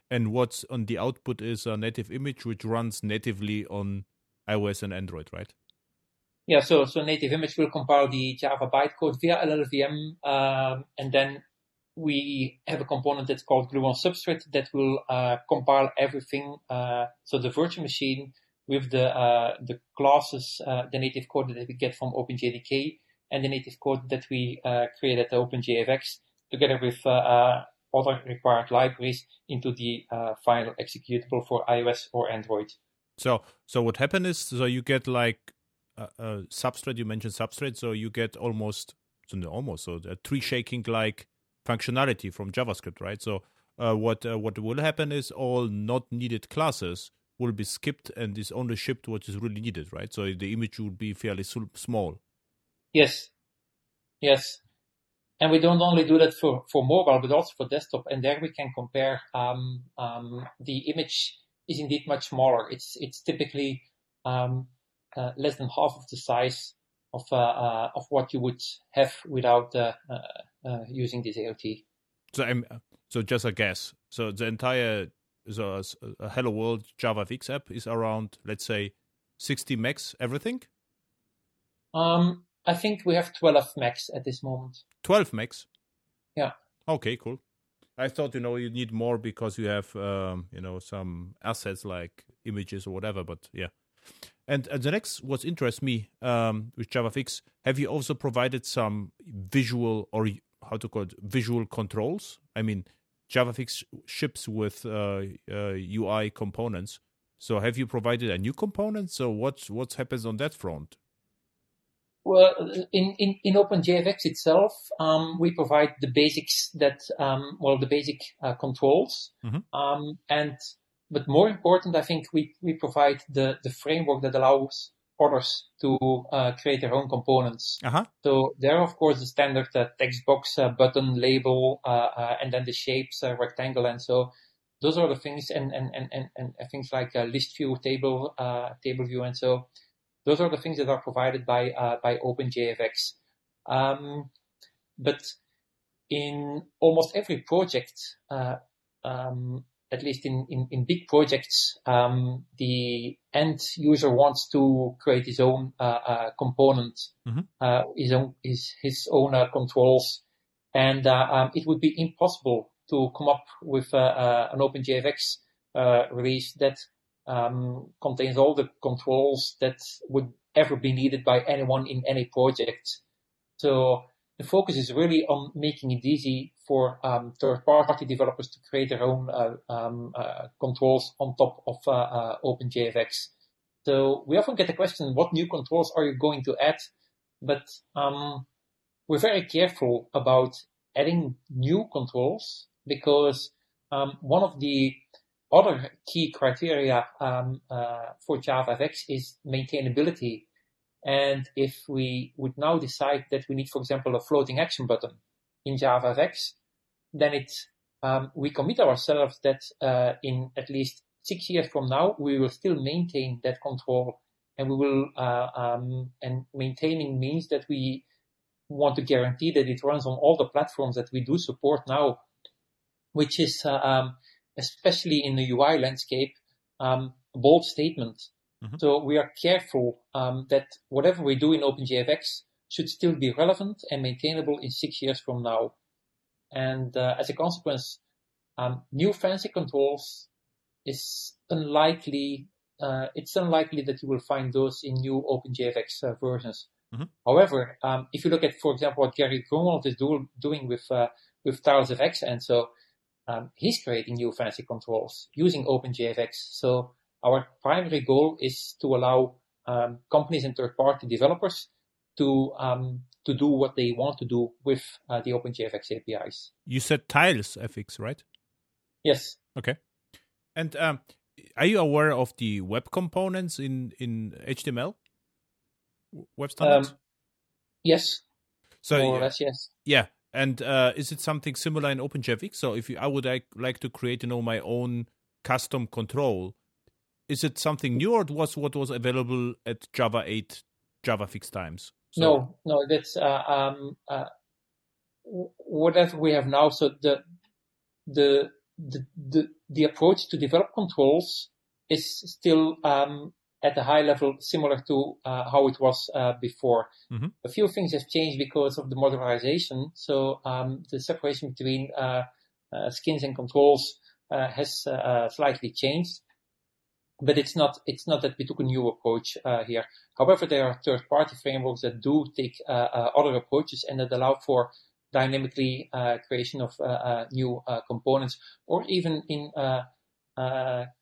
and what's on the output is a native image which runs natively on iOS and Android, right? Yeah. So so native image will compile the Java bytecode via LLVM, um, and then we have a component that's called Gluon Substrate that will uh, compile everything. Uh, so the virtual machine with the uh, the classes, uh, the native code that we get from OpenJDK, and the native code that we uh, create at OpenJFX, together with uh, uh, other required libraries into the uh, final executable for iOS or Android. So, so what happened is, so you get like a, a substrate. You mentioned substrate, so you get almost, so almost, so a tree shaking like functionality from JavaScript, right? So, what what will happen is all not needed classes will be skipped and is only shipped what is really needed, right? So the image will be fairly small. Yes, yes, and we don't only do that for for mobile, but also for desktop. And there we can compare. Um, um, the image is indeed much smaller. It's it's typically um, uh, less than half of the size of uh, uh, of what you would have without uh, uh, uh, using this AOT. So I'm so just a guess. So the entire so a, Hello World JavaFX app is around let's say 60 megs everything. Um, I think we have 12 megs at this moment. 12 megs. Yeah. Okay, cool. I thought you know you need more because you have um, you know some assets like images or whatever. But yeah, and, and the next what interests me um, with JavaFX, have you also provided some visual or how to call it visual controls? I mean, JavaFX ships with uh, uh, UI components. So have you provided a new component? So what what happens on that front? Well, in, in, in OpenJFX itself, um, we provide the basics that, um, well, the basic uh, controls. Mm-hmm. Um, and, but more important, I think we, we provide the, the framework that allows others to uh, create their own components. Uh-huh. So there are, of course, the standard uh, text box, uh, button, label, uh, uh, and then the shapes, rectangle. And so those are the things and, and, and, and, and things like list view, table, table view. And so those are the things that are provided by uh, by OpenJFX. Um, but in almost every project, uh, um, at least in, in, in big projects, um, the end user wants to create his own uh, uh component, mm-hmm. Uh, his own his his own uh, controls, and um, it would be impossible to come up with an OpenJFX release that um, contains all the controls that would ever be needed by anyone in any project. So the focus is really on making it easy for um, third-party developers to create their own uh, um, uh, controls on top of uh, uh OpenJFX. So we often get the question, what new controls are you going to add? But um, we're very careful about adding new controls because um, one of the other key criteria um, uh, for JavaFX is maintainability. And if we would now decide that we need, for example, a floating action button in JavaFX, then it's um, we commit ourselves that uh, in at least six years from now we will still maintain that control, and we will uh, um, and maintaining means that we want to guarantee that it runs on all the platforms that we do support now, which is uh, um, especially in the UI landscape, um, a bold statement. Mm-hmm. So we are careful um, that whatever we do in OpenJFX should still be relevant and maintainable in six years from now. And uh, as a consequence, um, new fancy controls is unlikely. Uh, it's unlikely that you will find those in new OpenJFX uh, versions. Mm-hmm. However, um, if you look at, for example, what Gerrit Grunwald is do- doing with uh, with TilesFX, and so um, he's creating new fancy controls using OpenJFX. So our primary goal is to allow um, companies and third-party developers to um, to do what they want to do with uh, the OpenJFX APIs. You said Tiles FX, right? Yes. Okay. And um, are you aware of the web components in in HTML web standards? Um, yes. So more or less, yes. Yeah. And uh, is it something similar in OpenJFX? So if you, I would like, like to create, you know, my own custom control, is it something new or was what was available at Java 8 JavaFX times? So, no, no, that's uh, um, uh, whatever we have now. So the, the the the the approach to develop controls is still um, at a high level similar to uh, how it was uh, before. Mm-hmm. A few things have changed because of the modularization. So um, the separation between uh, uh skins and controls uh, has uh, slightly changed. But it's not it's not that we took a new approach uh, here. However, there are third-party frameworks that do take uh, uh, other approaches and that allow for dynamically uh, creation of uh, uh, new components, or even in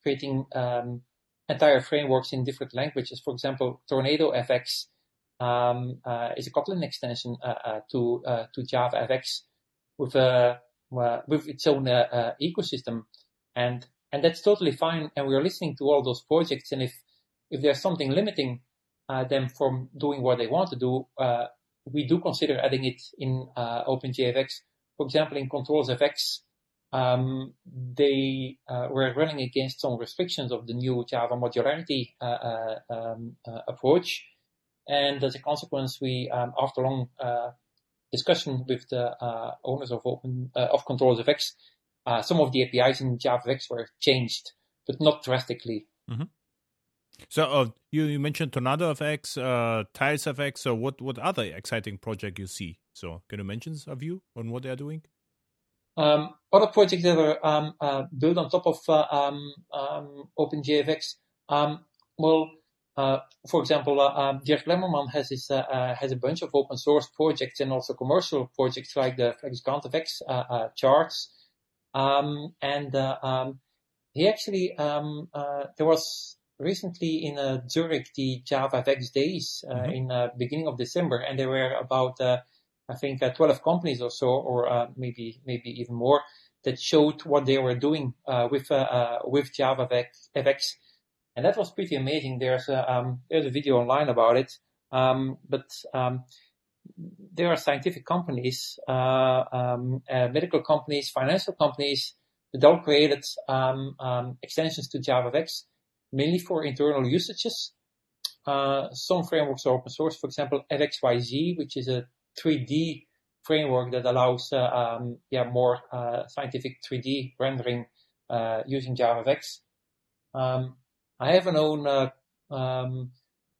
creating um, entire frameworks in different languages. For example, Tornado FX um, is a Kotlin extension to to Java FX with with its own ecosystem, and and that's totally fine. And we're listening to all those projects. And if if there's something limiting uh, them from doing what they want to do, uh, we do consider adding it in uh, OpenJFX. For example, in Controls FX, um, they uh, were running against some restrictions of the new Java modularity uh, uh, um, approach. And as a consequence, we, um, after long discussion with the owners of Open of Controls FX, uh, some of the APIs in JavaFX were changed, but not drastically. Mm-hmm. So uh, you, you mentioned Tornado FX, uh, Tiles FX. So what, what other exciting project you see? So can you mention a few on what they are doing? Um, other projects that are um, uh, built on top of uh, um, um OpenJFX. Um, well, uh, for example, uh, um, Dirk Lemmermann has his, uh, uh, has a bunch of open source projects and also commercial projects like the FlexGanttFX uh, charts. Um, and uh, um, he actually um, uh, there was recently in uh, Zurich the JavaFX days mm-hmm. in the beginning of December, and there were about I think 12 companies or so, or maybe maybe even more, that showed what they were doing with with JavaFX. And that was pretty amazing. There's a, um, there's a video online about it. Um, but um, there are scientific companies, uh, um, uh, medical companies, financial companies that all created um, um, extensions to JavaFX, mainly for internal usages. Uh, some frameworks are open source, for example, FXyz, which is a 3D framework that allows uh, um, yeah, more uh, scientific 3D rendering uh, using JavaFX. Um, I have an own um,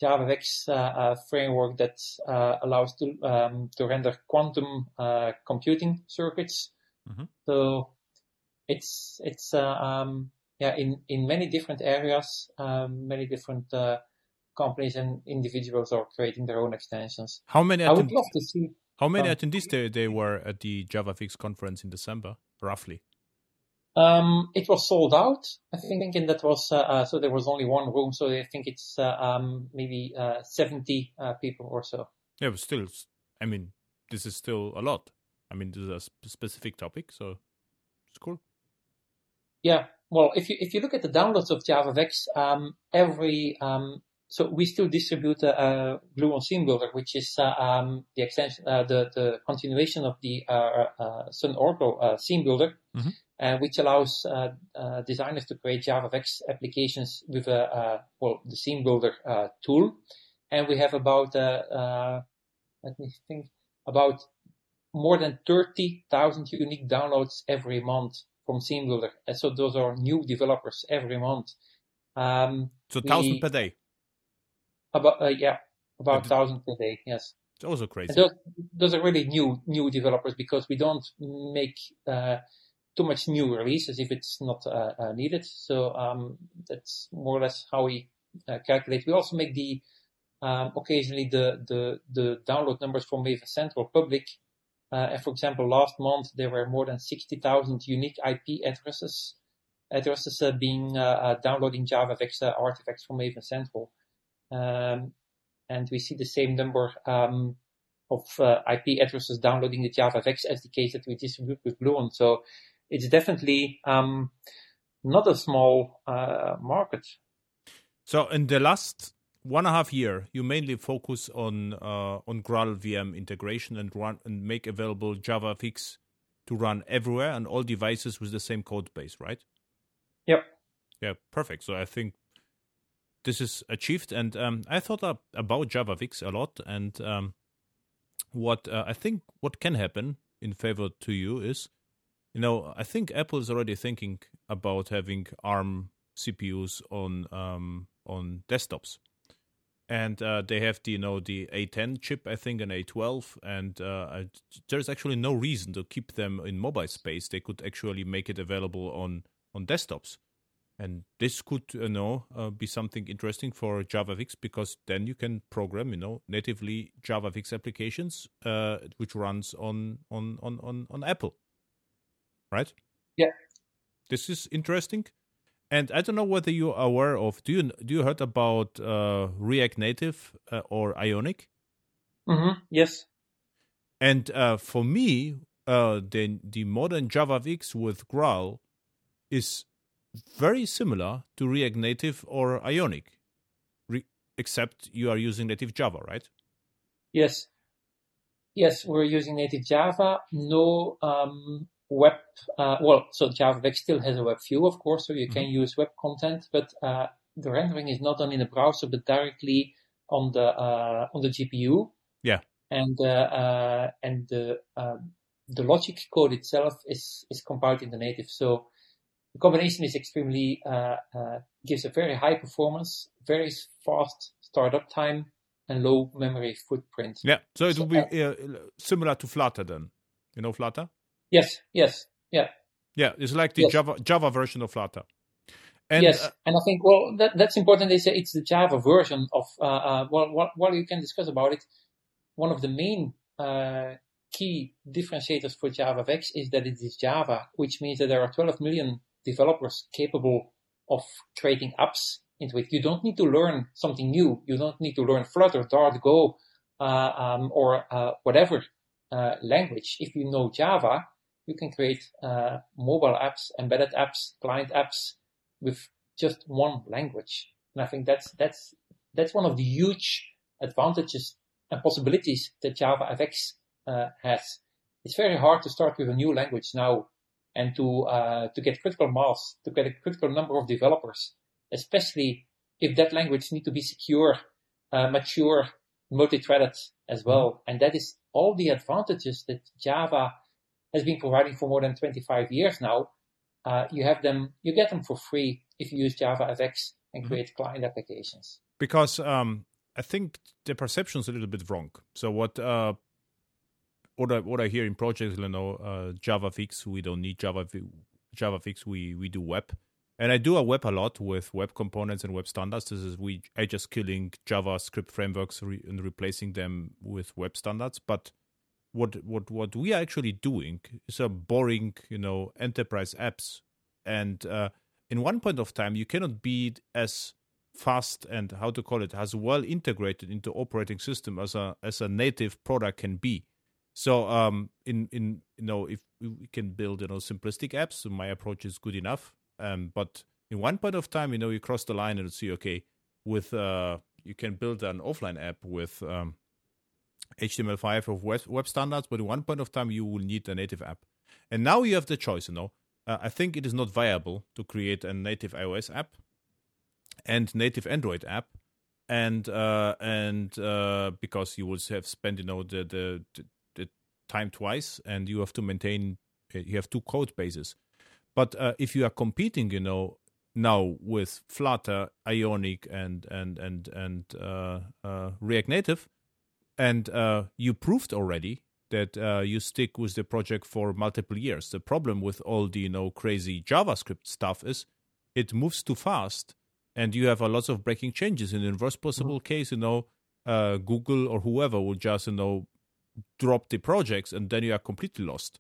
JavaFX uh, uh, framework that uh, allows to um, to render quantum computing circuits. Mm-hmm. So it's it's um, yeah in in many different areas, um, many different companies and individuals are creating their own extensions. How many? I would love to see. How many attendees they, they were at the JavaFX conference in December, roughly? Um, it was sold out, I think, and that was, uh, uh, so there was only one room, so I think it's, uh, um, maybe, uh, 70, uh, people or so. Yeah, but still, I mean, this is still a lot. I mean, this is a sp- specific topic, so it's cool. Yeah, well, if you, if you look at the downloads of JavaFX, um, every, um, so we still distribute uh, uh, Gluon Scene Builder, which is uh, um, the extension, uh, the the continuation of the uh, uh, Sun Oracle uh, Scene Builder, mm-hmm. which allows designers to create JavaFX applications with a well the Scene Builder tool, and we have about let me think about more than thirty thousand unique downloads every month from Scene Builder. And so those are new developers every month. Um, so thousand per day. About uh, yeah, about thousand per day. Yes. It's also crazy. Those, those, are really new new developers because we don't make uh, too much new releases if it's not uh, uh, needed. So um, that's more or less how we uh, calculate. We also make the um, occasionally the, the the download numbers from Maven Central public. Uh, and for example, last month there were more than sixty thousand unique IP addresses addresses being downloading JavaFX artifacts from Maven Central. Um, and we see the same number um, of uh, IP addresses downloading the JavaFX SDKs that we distribute with Gluon. So it's definitely um, not a small uh, market. So in the last one and a half year, you mainly focus on uh, on Graal VM integration and run and make available JavaFX to run everywhere and all devices with the same code base, right? Yep. Yeah, perfect. So I think this is achieved. And um, I thought about Java JavaFX a lot, and um, what uh, I think what can happen in favor to you is, you know, I think Apple is already thinking about having ARM CPUs on um, on desktops, and uh, they have the you know the A10 chip, I think, and A12, and uh, there's actually no reason to keep them in mobile space. They could actually make it available on on desktops and this could you know uh, be something interesting for JavaFX because then you can program you know natively JavaFX applications uh, which runs on on on on on Apple, right? Yeah, this is interesting. And I don't know whether you are aware of. Do you do you heard about uh, React Native uh, or Ionic? Mm-hmm. Yes. And uh, for me, uh, the the modern JavaFX with Graal is very similar to React Native or Ionic, Re- except you are using native Java, right? Yes. Yes, we're using native Java. No um, web. Uh, well, so JavaFX still has a web view, of course, so you mm-hmm. can use web content, but uh, the rendering is not done in the browser, but directly on the uh, on the GPU. Yeah. And uh, uh, and the um, the logic code itself is is compiled in the native. So the combination is extremely uh, uh, gives a very high performance, very fast startup time, and low memory footprint. Yeah, so it so, will be uh, similar to Flutter then. You know Flutter? Yes. Yes. Yeah. Yeah, it's like the yes. Java Java version of Flutter. And, yes, uh, and I think well that, that's important. Is it's the Java version of uh, uh, well, what, what you can discuss about it. One of the main uh, key differentiators for Java JavaFX is that it is Java, which means that there are 12 million developers capable of creating apps into it. You don't need to learn something new. You don't need to learn Flutter, Dart, Go, uh, um, or uh, whatever uh, language. If you know Java, you can create uh, mobile apps, embedded apps, client apps with just one language. And I think that's that's that's one of the huge advantages and possibilities that JavaFX uh, has. It's very hard to start with a new language now and to uh, to get critical mass, to get a critical number of developers, especially if that language needs to be secure, uh, mature, multi-threaded as well. Mm-hmm. And that is all the advantages that Java has been providing for more than 25 years now. Uh, you have them, you get them for free if you use JavaFX and mm-hmm. create client applications. Because um, I think the perception is a little bit wrong. So what uh, what I what I hear in projects, you know, uh, JavaFX, we don't need Java JavaFX. we we do web, and I do a web a lot with web components and web standards. This is we I just killing JavaScript frameworks re, and replacing them with web standards. But what what what we are actually doing is a boring, you know, enterprise apps, and uh, in one point of time, you cannot be as fast and how to call it as well integrated into operating system as a as a native product can be so um, in in you know if we can build you know simplistic apps, my approach is good enough. Um, but in one point of time, you know, you cross the line and see okay, with uh, you can build an offline app with um, HTML5 of web, web standards, but in one point of time, you will need a native app. And now you have the choice. You know, uh, I think it is not viable to create a native iOS app and native Android app and uh, and uh, because you would have spent you know the, the time twice, and you have to maintain. Uh, you have two code bases. But uh, if you are competing, you know, now with Flutter, Ionic, and and and and uh, uh, React Native, and uh, you proved already that uh, you stick with the project for multiple years. The problem with all the you know crazy JavaScript stuff is it moves too fast, and you have a lot of breaking changes. In the worst possible mm-hmm. case, you know, Google or whoever will just you know drop the projects and then you are completely lost.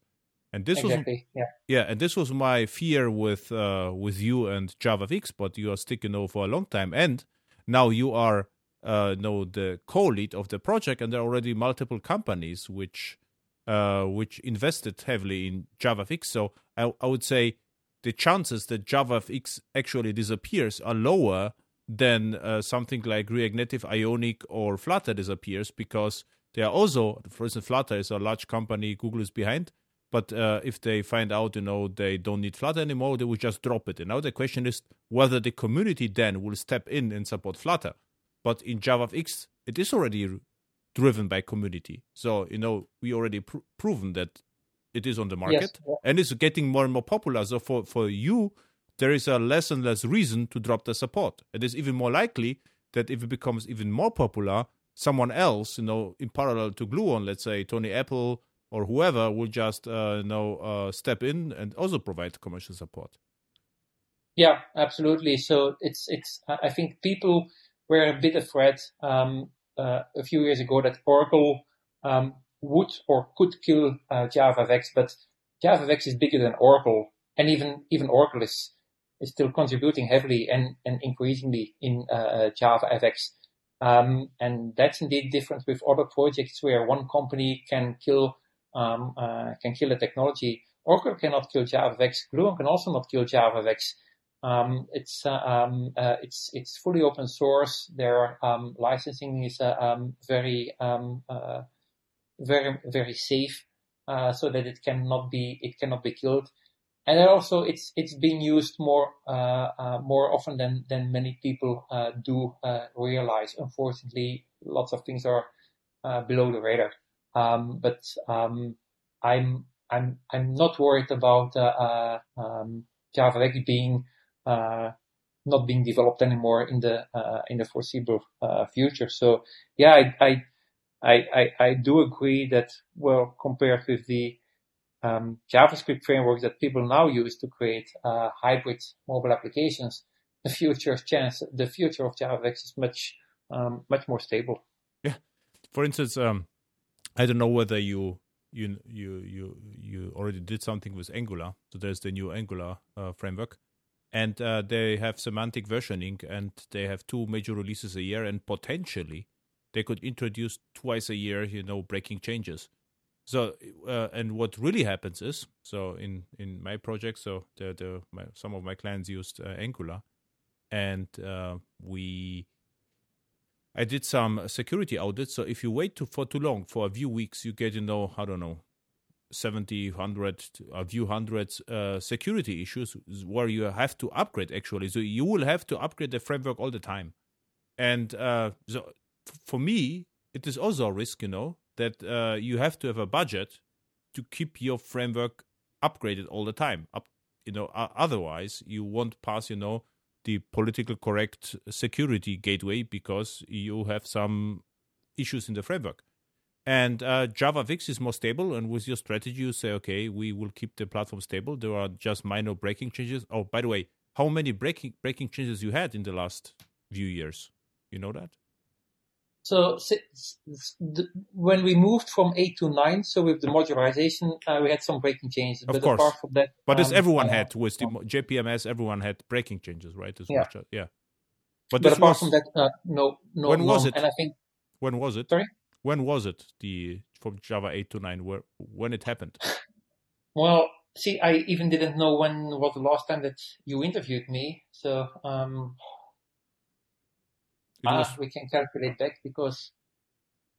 And this exactly. was yeah. Yeah and this was my fear with uh with you and JavaFX but you are sticking over for a long time. And now you are uh know the co-lead of the project and there are already multiple companies which uh which invested heavily in JavaFX so I, I would say the chances that JavaFX actually disappears are lower than uh, something like React Native, Ionic, or Flutter disappears because they are also, for instance, Flutter is a large company. Google is behind. But uh, if they find out, you know, they don't need Flutter anymore, they will just drop it. And now the question is whether the community then will step in and support Flutter. But in JavaFX, it is already driven by community. So, you know, we already pr- proven that it is on the market yes. and it's getting more and more popular. So for, for you, there is a less and less reason to drop the support. It is even more likely that if it becomes even more popular, someone else, you know, in parallel to Gluon, let's say Tony Epple or whoever, will just, uh, you know, uh, step in and also provide commercial support. Yeah, absolutely. So it's it's. I think people were a bit afraid um, uh, a few years ago that Oracle um, would or could kill uh, JavaFX, but JavaFX is bigger than Oracle, and even even Oracle is is still contributing heavily and and increasingly in uh, uh JavaFX. Um, and that's indeed different with other projects where one company can kill um, uh, can kill a technology. Oracle cannot kill JavaFX. Gluon can also not kill JavaFX. Um, it's uh, um, uh, it's it's fully open source. Their um, licensing is uh, um, very um, uh, very very safe, uh, so that it cannot be it cannot be killed. And also, it's it's being used more uh, more often than than many people do realize. Unfortunately, lots of things are below the radar. Um, but I'm I'm I'm not worried about Java being uh, not being developed anymore in the uh, in the foreseeable uh, future. So yeah, I, I I I do agree that well compared with the um, JavaScript frameworks that people now use to create uh, hybrid mobile applications, the future chance, the future of JavaFX is much um, much more stable. Yeah, for instance, um, I don't know whether you you you you you already did something with Angular. So there's the new Angular uh, framework, and uh, they have semantic versioning and they have two major releases a year and potentially they could introduce twice a year you know breaking changes so uh, and what really happens is so in in my project so the the my, some of my clients used uh, angular and uh, we I did some security audits. So if you wait to, for too long, for a few weeks, you get to know, I don't know, 70, 100, a few hundreds uh, security issues where you have to upgrade actually. So you will have to upgrade the framework all the time. And uh, so for me, it is also a risk, you know, that uh, you have to have a budget to keep your framework upgraded all the time. Up, you know, otherwise you won't pass, you know, the political correct security gateway because you have some issues in the framework. And uh, JavaFX is more stable. And with your strategy, you say, okay, we will keep the platform stable. There are just minor breaking changes. Oh, by the way, how many breaking breaking changes you had in the last few years? You know that? So when we moved from eight to nine, so with the modularization, uh, we had some breaking changes. Of but course. apart from that, but um, as everyone uh, had with the JPMS, everyone had breaking changes, right? As yeah. Much, yeah. But, but apart was, from that, uh, no, no. When was it? And I think when was it? Sorry when was it the from Java 8 to 9 where when it happened? Well, see, I even didn't know when was the last time that you interviewed me. So um. Ah, we can calculate back because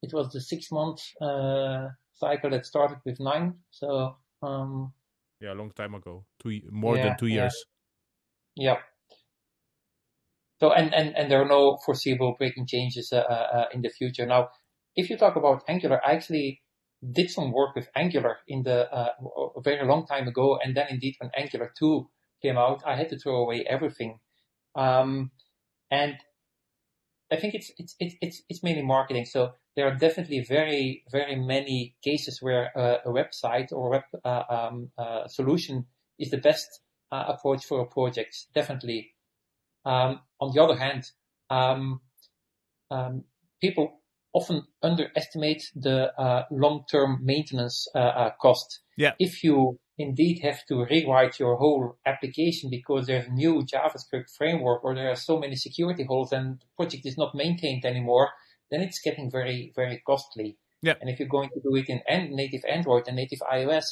it was the six month uh, cycle that started with nine. So um, yeah, a long time ago, two more yeah, than two years. Yeah. yeah. So and, and, and there are no foreseeable breaking changes uh, uh, in the future. Now, if you talk about Angular, I actually did some work with Angular in the uh, a very long time ago, and then indeed when Angular 2 came out, I had to throw away everything. Um, and I think it's, it's it's it's it's mainly marketing. So there are definitely very very many cases where uh, a website or web uh, um, uh, solution is the best uh, approach for a project. Definitely. Um, on the other hand, um, um people often underestimate the uh, long-term maintenance uh, uh, cost. Yeah. If you indeed have to rewrite your whole application because there's a new JavaScript framework or there are so many security holes and the project is not maintained anymore, then it's getting very, very costly. Yeah. And if you're going to do it in native Android and native iOS,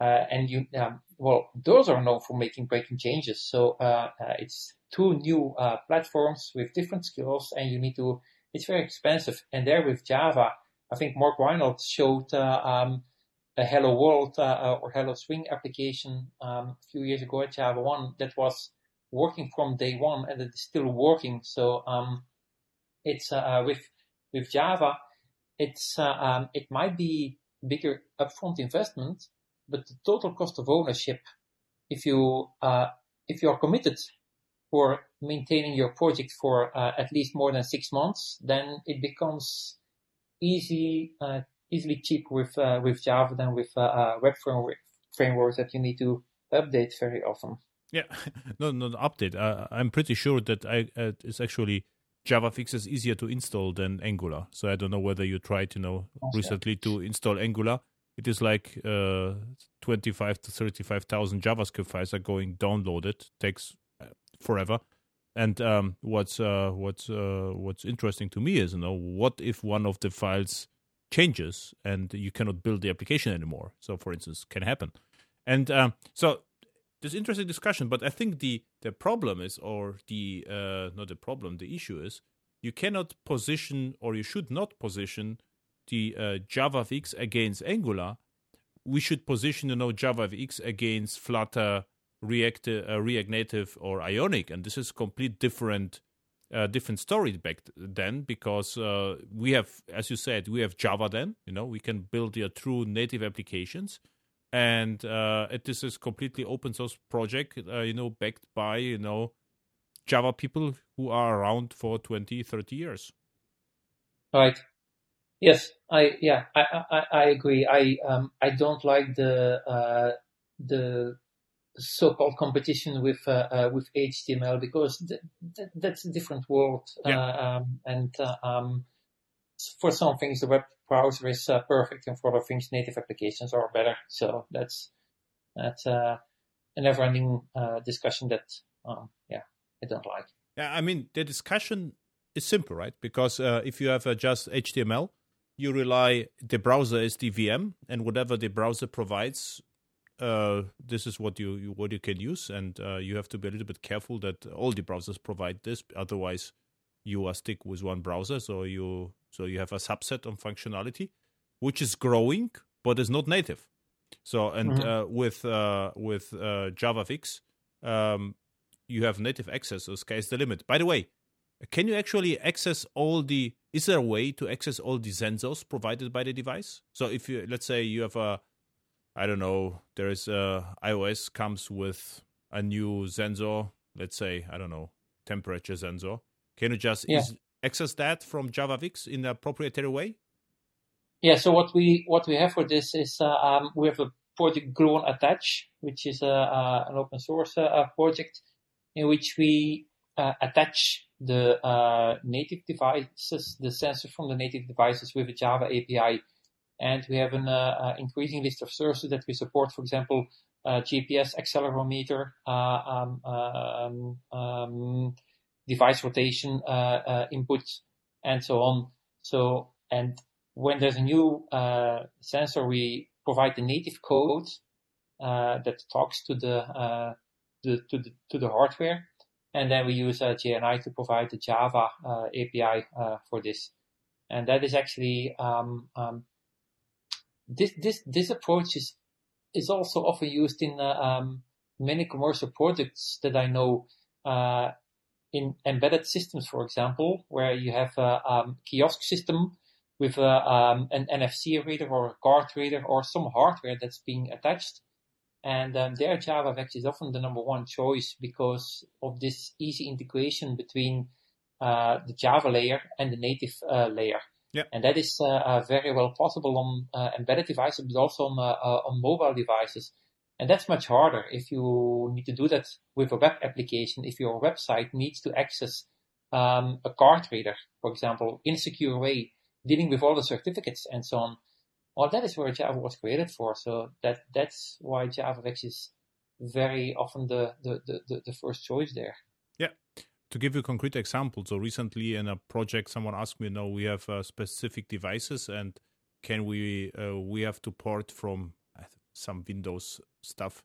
uh, and you, um, well, those are known for making breaking changes. So uh, uh, it's two new platforms with different skills, and you need to it's very expensive. And there with Java, I think Mark Reinhold showed uh, um, a Hello World uh, uh, or Hello Swing application um, a few years ago at JavaOne that was working from day one and it is still working. So um, it's uh, uh with with Java, it's uh, um, it might be bigger upfront investment, but the total cost of ownership, if you if you are committed for maintaining your project for uh, at least more than six months, then it becomes easy, uh, easily cheap with uh, with Java than with uh, uh, web framework, frameworks that you need to update very often. Yeah, no, no update. Uh, I'm pretty sure that I, uh, it's actually Java fixes easier to install than Angular. So I don't know whether you tried, you know, okay. recently to install Angular. It is like uh, 25 to 35,000 JavaScript files are going downloaded. Takes forever. And um, what's uh, what's uh, what's interesting to me is, you know, what if one of the files changes and you cannot build the application anymore? So, for instance, can happen. And um, so this interesting discussion, but I think the the problem is, or the uh, not the problem, the issue is, you cannot position or you should not position the uh, JavaFX against Angular. We should position, you know, JavaFX against Flutter, React, uh, or Ionic, and this is complete different. Uh, different story back then because uh, we have, as you said, we have Java. Then you know we can build your true native applications, and uh, it, this is completely open source project uh, you know backed by you know java people who are around for 20 30 years right yes i yeah i i, I agree i um i don't like the uh the so-called competition with uh, uh, with HTML because th- th- that's a different world, yeah. Uh, um, and uh, um, for some things the web browser is uh, perfect, and for other things, native applications are better. So that's that's uh, a never-ending uh, discussion that, um, yeah, I don't like. Yeah, I mean the discussion is simple, right? Because uh, if you have uh, just HTML, you rely the browser is the VM, and whatever the browser provides, uh, this is what you, you, what you can use, and uh, you have to be a little bit careful that all the browsers provide this. Otherwise, you are stick with one browser, so you so you have a subset of functionality, which is growing but is not native. So and mm-hmm. uh, with uh, with uh, JavaFX, um, you have native access. So sky's the limit. By the way, can you actually access all the? Is there a way to access all the sensors provided by the device? So if you let's say you have a, I don't know, there is a iOS comes with a new sensor. Let's say I don't know temperature sensor. Can you just yeah. is, access that from JavaFX in a proprietary way? Yeah. So what we what we have for this is uh, um, we have a project Gluon Attach, which is a, uh, an open source uh, project in which we uh, attach the uh, native devices, the sensor from the native devices with a Java API. And we have an uh, increasing list of services that we support, for example, GPS accelerometer, um, um, um, device rotation uh, uh, input, and so on. So, and when there's a new uh, sensor, we provide the native code that talks to the, the, to the to the hardware, and then we use uh, JNI to provide the Java uh, API uh, for this. And that is actually um, um, this this this approach is is also often used in um, many commercial projects that I know in embedded systems, for example, where you have a um, kiosk system with a, um, an NFC reader or a card reader or some hardware that's being attached. And um, there, JavaFX is often the number one choice because of this easy integration between uh, the Java layer and the native uh, layer. Yeah. And that is uh, uh very well possible on uh, embedded devices, but also on, uh, on mobile devices. And that's much harder if you need to do that with a web application. If your website needs to access um, a card reader, for example, in a secure way, dealing with all the certificates and so on. Well, that is where Java was created for. So that that's why JavaFX is very often the, the, the, the first choice there. Yeah. To give you a concrete example, so recently in a project, someone asked me, "No, we have uh, specific devices, and can we uh, we have to port from some Windows stuff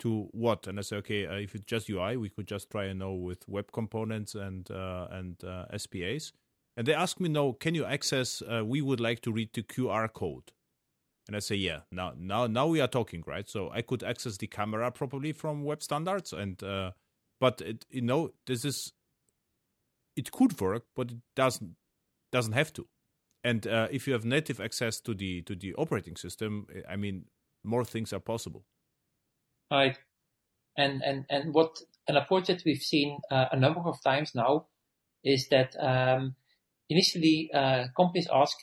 to what? And I say, okay, uh, if it's just UI, we could just try and know with web components and uh, and uh, SPAs. And they ask me, no, can you access? Uh, we would like to read the QR code. And I say, yeah. Now, now, now we are talking, right? So I could access the camera properly from web standards, and uh, but it, you know, this is it could work, but it doesn't doesn't have to. And uh, if you have native access to the to the operating system, I mean, more things are possible. Right. And and and what an approach that we've seen uh, a number of times now is that um, initially uh, companies ask,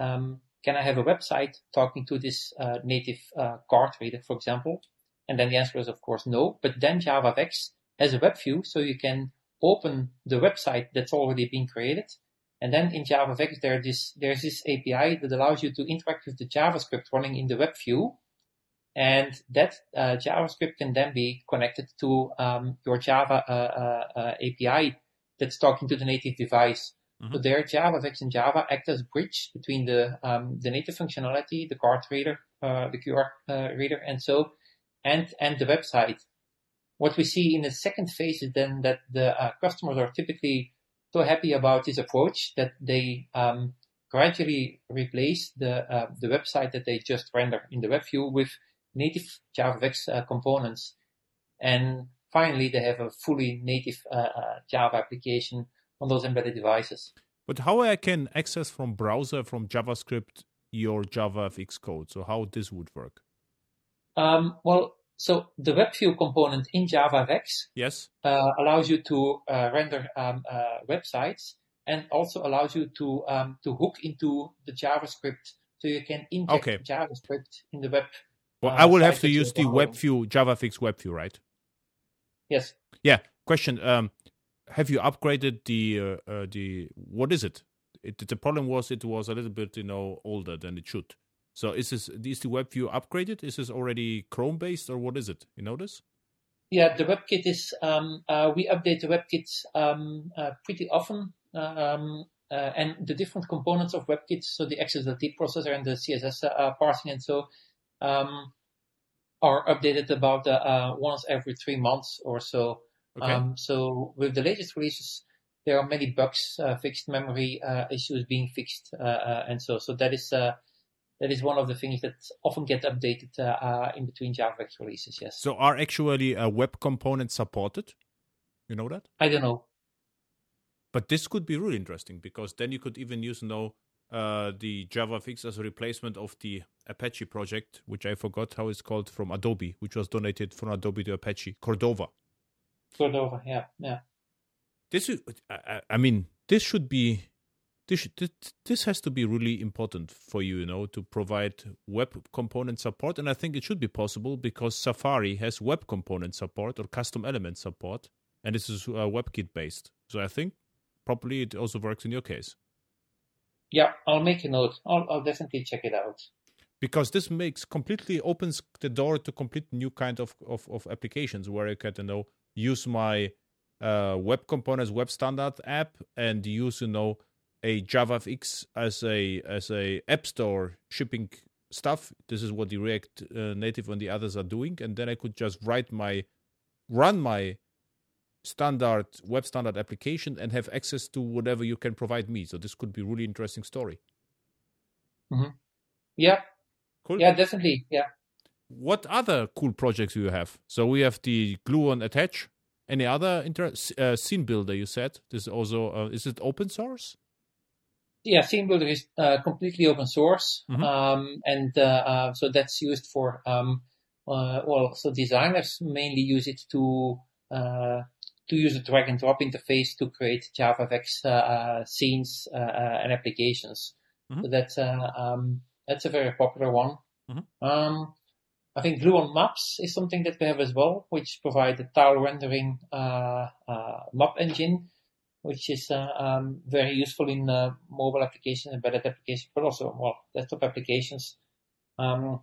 um, "Can I have a website talking to this uh, native uh, card reader, for example?" And then the answer is of course no. But then Java JavaFX has a web view, so you can open the website that's already been created. And then in JavaFX, there this, there's this API that allows you to interact with the JavaScript running in the web view. And that uh, JavaScript can then be connected to um, your Java uh, uh, uh API that's talking to the native device. Mm-hmm. So there, JavaFX and Java act as a bridge between the um, the native functionality, the card reader, uh, the QR uh, reader, and so, and and the website. What we see in the second phase is then that the uh, customers are typically so happy about this approach that they um, gradually replace the uh, the website that they just render in the web view with native JavaFX uh, components, and finally they have a fully native uh, Java application on those embedded devices. But how I can access from browser from JavaScript your JavaFX code? So how this would work? Um, well, so the WebView component in JavaFX yes uh, allows you to uh, render um, uh, websites and also allows you to um, to hook into the JavaScript, so you can inject okay. JavaScript in the web. Well, I will have to use the WebView JavaFX WebView, right? Yes. Yeah. Question: um, Have you upgraded the uh, uh, the what is it? it? The problem was it was a little bit you know older than it should. So is this is the WebView upgraded? Is this already Chrome based or what is it? You know this? Yeah, the WebKit is um, uh, we update the WebKit um, uh, pretty often. Um, uh, and the different components of WebKit, so the XSLT processor and the CSS uh, parsing and so, um, are updated about uh, uh, once every three months or so. Okay. Um, so with the latest releases, there are many bugs, uh, fixed memory uh, issues being fixed, uh, uh, and so so that is that is one of the things that often get updated uh, uh, in between JavaFX releases. Yes. So are actually uh, web components supported? You know that? I don't know. But this could be really interesting because then you could even use you know uh, the JavaFX as a replacement of the Apache project, which I forgot how it's called from Adobe, which was donated from Adobe to Apache, Cordova. Cordova, yeah, yeah. This is, I, I mean, this should be, this, this this has to be really important for you, you know, to provide web component support, and I think it should be possible because Safari has web component support or custom element support, and this is uh, WebKit based. So I think probably it also works in your case. Yeah, I'll make a note. I'll, I'll definitely check it out. Because this makes completely opens the door to complete new kind of, of, of applications where I can you know use my uh, web components web standard app and use you know a JavaFX as a as a app store shipping stuff. This is what the React uh, Native and the others are doing, and then I could just write my run my standard web standard application and have access to whatever you can provide me. So this could be really interesting story. Mm-hmm. Yeah. Cool. Yeah, definitely. Yeah. What other cool projects do you have? So we have the Gluon attach. Any other inter- uh, scene builder? You said this is also uh, is it open source? Yeah, scene builder is uh, completely open source, mm-hmm. um, and uh, uh, so that's used for um, uh, well, so designers mainly use it to to use a drag and drop interface to create JavaFX uh, uh, scenes uh, and applications. Mm-hmm. So that's um, that's a very popular one. Mm-hmm. Um, I think Gluon Maps is something that we have as well, which provides a tile rendering uh, uh, map engine, which is uh, um, very useful in mobile applications, embedded applications, but also well desktop applications. Um,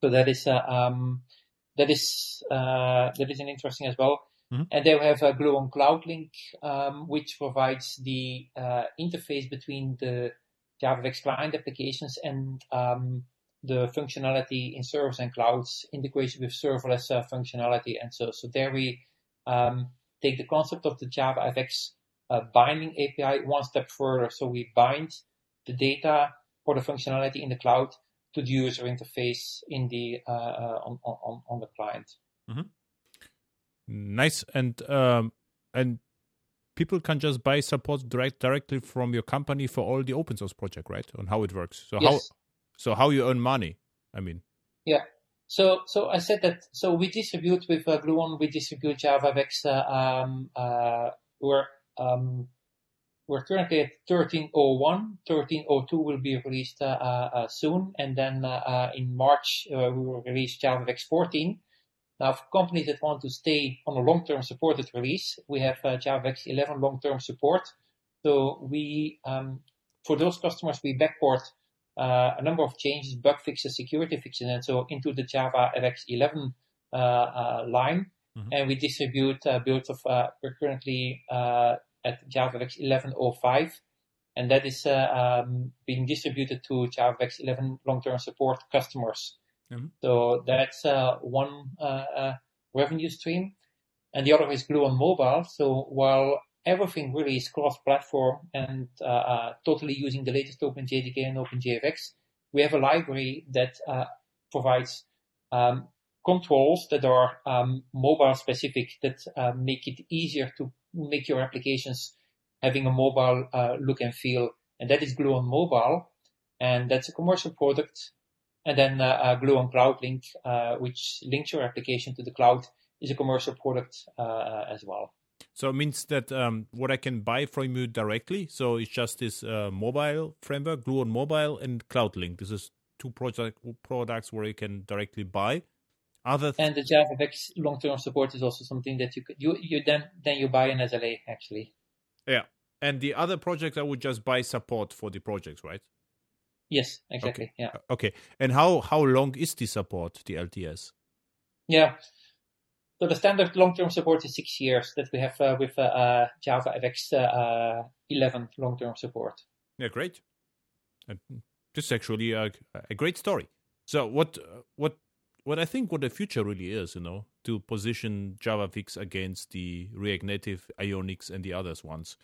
so that is um, that is that is an interesting as well. Mm-hmm. And they have a Gluon Cloud Link, um, which provides the uh, interface between the JavaFX client applications and um, the functionality in servers and clouds, integration with serverless uh, functionality. And so, so there we um, take the concept of the JavaFX uh, binding API one step further. So we bind the data or the functionality in the cloud to the user interface in the uh, uh on, on, on the client. Mm-hmm. Nice. And um, and people can just buy support direct directly from your company for all the open source project, right? On how it works. So yes. how so how you earn money? I mean. Yeah. So so I said that. So we distribute with uh, Gluon. We distribute JavaFX. Uh, um, uh, we're um, we're currently at 13.01. 13.02 will be released uh, uh, soon, and then uh, in March we will release JavaFX 14 Now, for companies that want to stay on a long-term supported release, we have uh, JavaFX 11 long-term support. So we, um, for those customers, we backport uh, a number of changes, bug fixes, security fixes, and so into the JavaFX 11 uh, uh, line. Mm-hmm. And we distribute uh, builds of, we're currently at JavaFX 11.05 and that is uh, um, being distributed to JavaFX 11 long-term support customers. Mm-hmm. So that's uh, one uh, uh, revenue stream, and the other is Gluon Mobile. So while everything really is cross-platform and uh, uh, totally using the latest OpenJDK and OpenJFX, we have a library that provides um, controls that are um, mobile specific that make it easier to make your applications having a mobile uh, look and feel, and that is Gluon Mobile, and that's a commercial product. And then uh, uh, Gluon Cloud Link, uh, which links your application to the cloud, is a commercial product uh, as well. So it means that um, what I can buy from you directly. So it's just this mobile framework, Gluon Mobile and Cloud Link. This is two project products where you can directly buy. Other th- and the JavaFX long-term support is also something that you could you you then then you buy an SLA actually. Yeah. And the other projects, I would just buy support for the projects, right? Yes, exactly. Okay. Yeah. Uh, okay. And how how long is the support, the LTS? Yeah. So the standard long-term support is six years that we have uh, with uh, uh Java FX uh, 11 long-term support. Yeah, great. this is actually a, a great story. So what what what I think what the future really is, you know, to position JavaFX against the React Native, Ionics, and the others ones,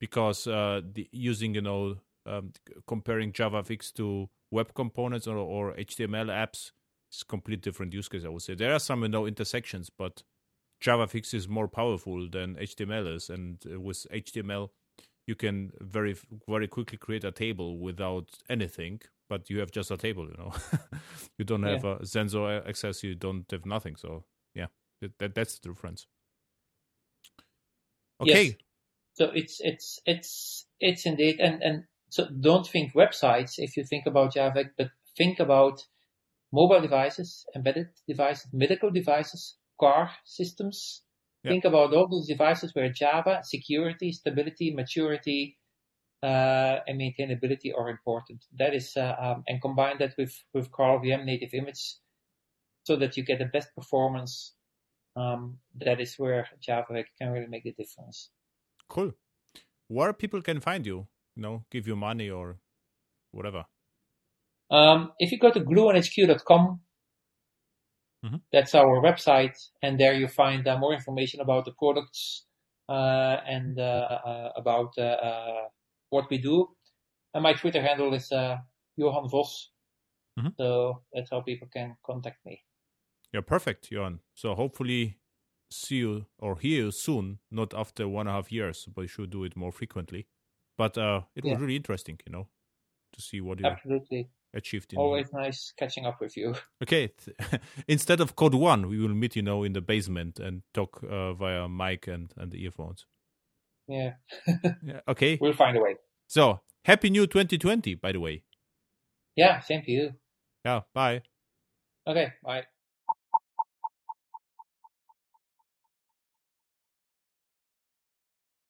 because uh, the, using you know um, comparing JavaFX to web components or, or HTML apps is complete different use case. I would say there are some you know intersections, but JavaFX is more powerful than HTML is, and uh, with HTML you can very very quickly create a table without anything but you have just a table you know you don't have yeah. a sensor access you don't have nothing so yeah that, that that's the difference okay yes. so it's it's it's it's indeed and and so don't think websites if you think about java but think about mobile devices embedded devices medical devices car systems yeah. think about all those devices where java security stability maturity uh, and maintainability are important. That is, uh, um, and combine that with with VM native image, so that you get the best performance. Um, that is where Java can really make the difference. Cool. Where people can find you, you know, give you money or whatever. Um, if you go to gluonhq.com, mm-hmm. that's our website, and there you find uh, more information about the products uh, and uh, uh, about what we do. And my Twitter handle is uh, Johan Vos. Mm-hmm. So that's how people can contact me. Yeah, perfect, Johan. So hopefully see you or hear you soon, not after one and a half years, but you should do it more frequently. But uh, it yeah. was really interesting, you know, to see what you absolutely achieved. In Always nice catching up with you. Okay, instead of Code One, we will meet, you know, in the basement and talk uh, via mic and and the earphones. Yeah. yeah. Okay. We'll find a way. So happy new 2020, by the way. Yeah, same to you. Yeah. Bye. Okay. Bye.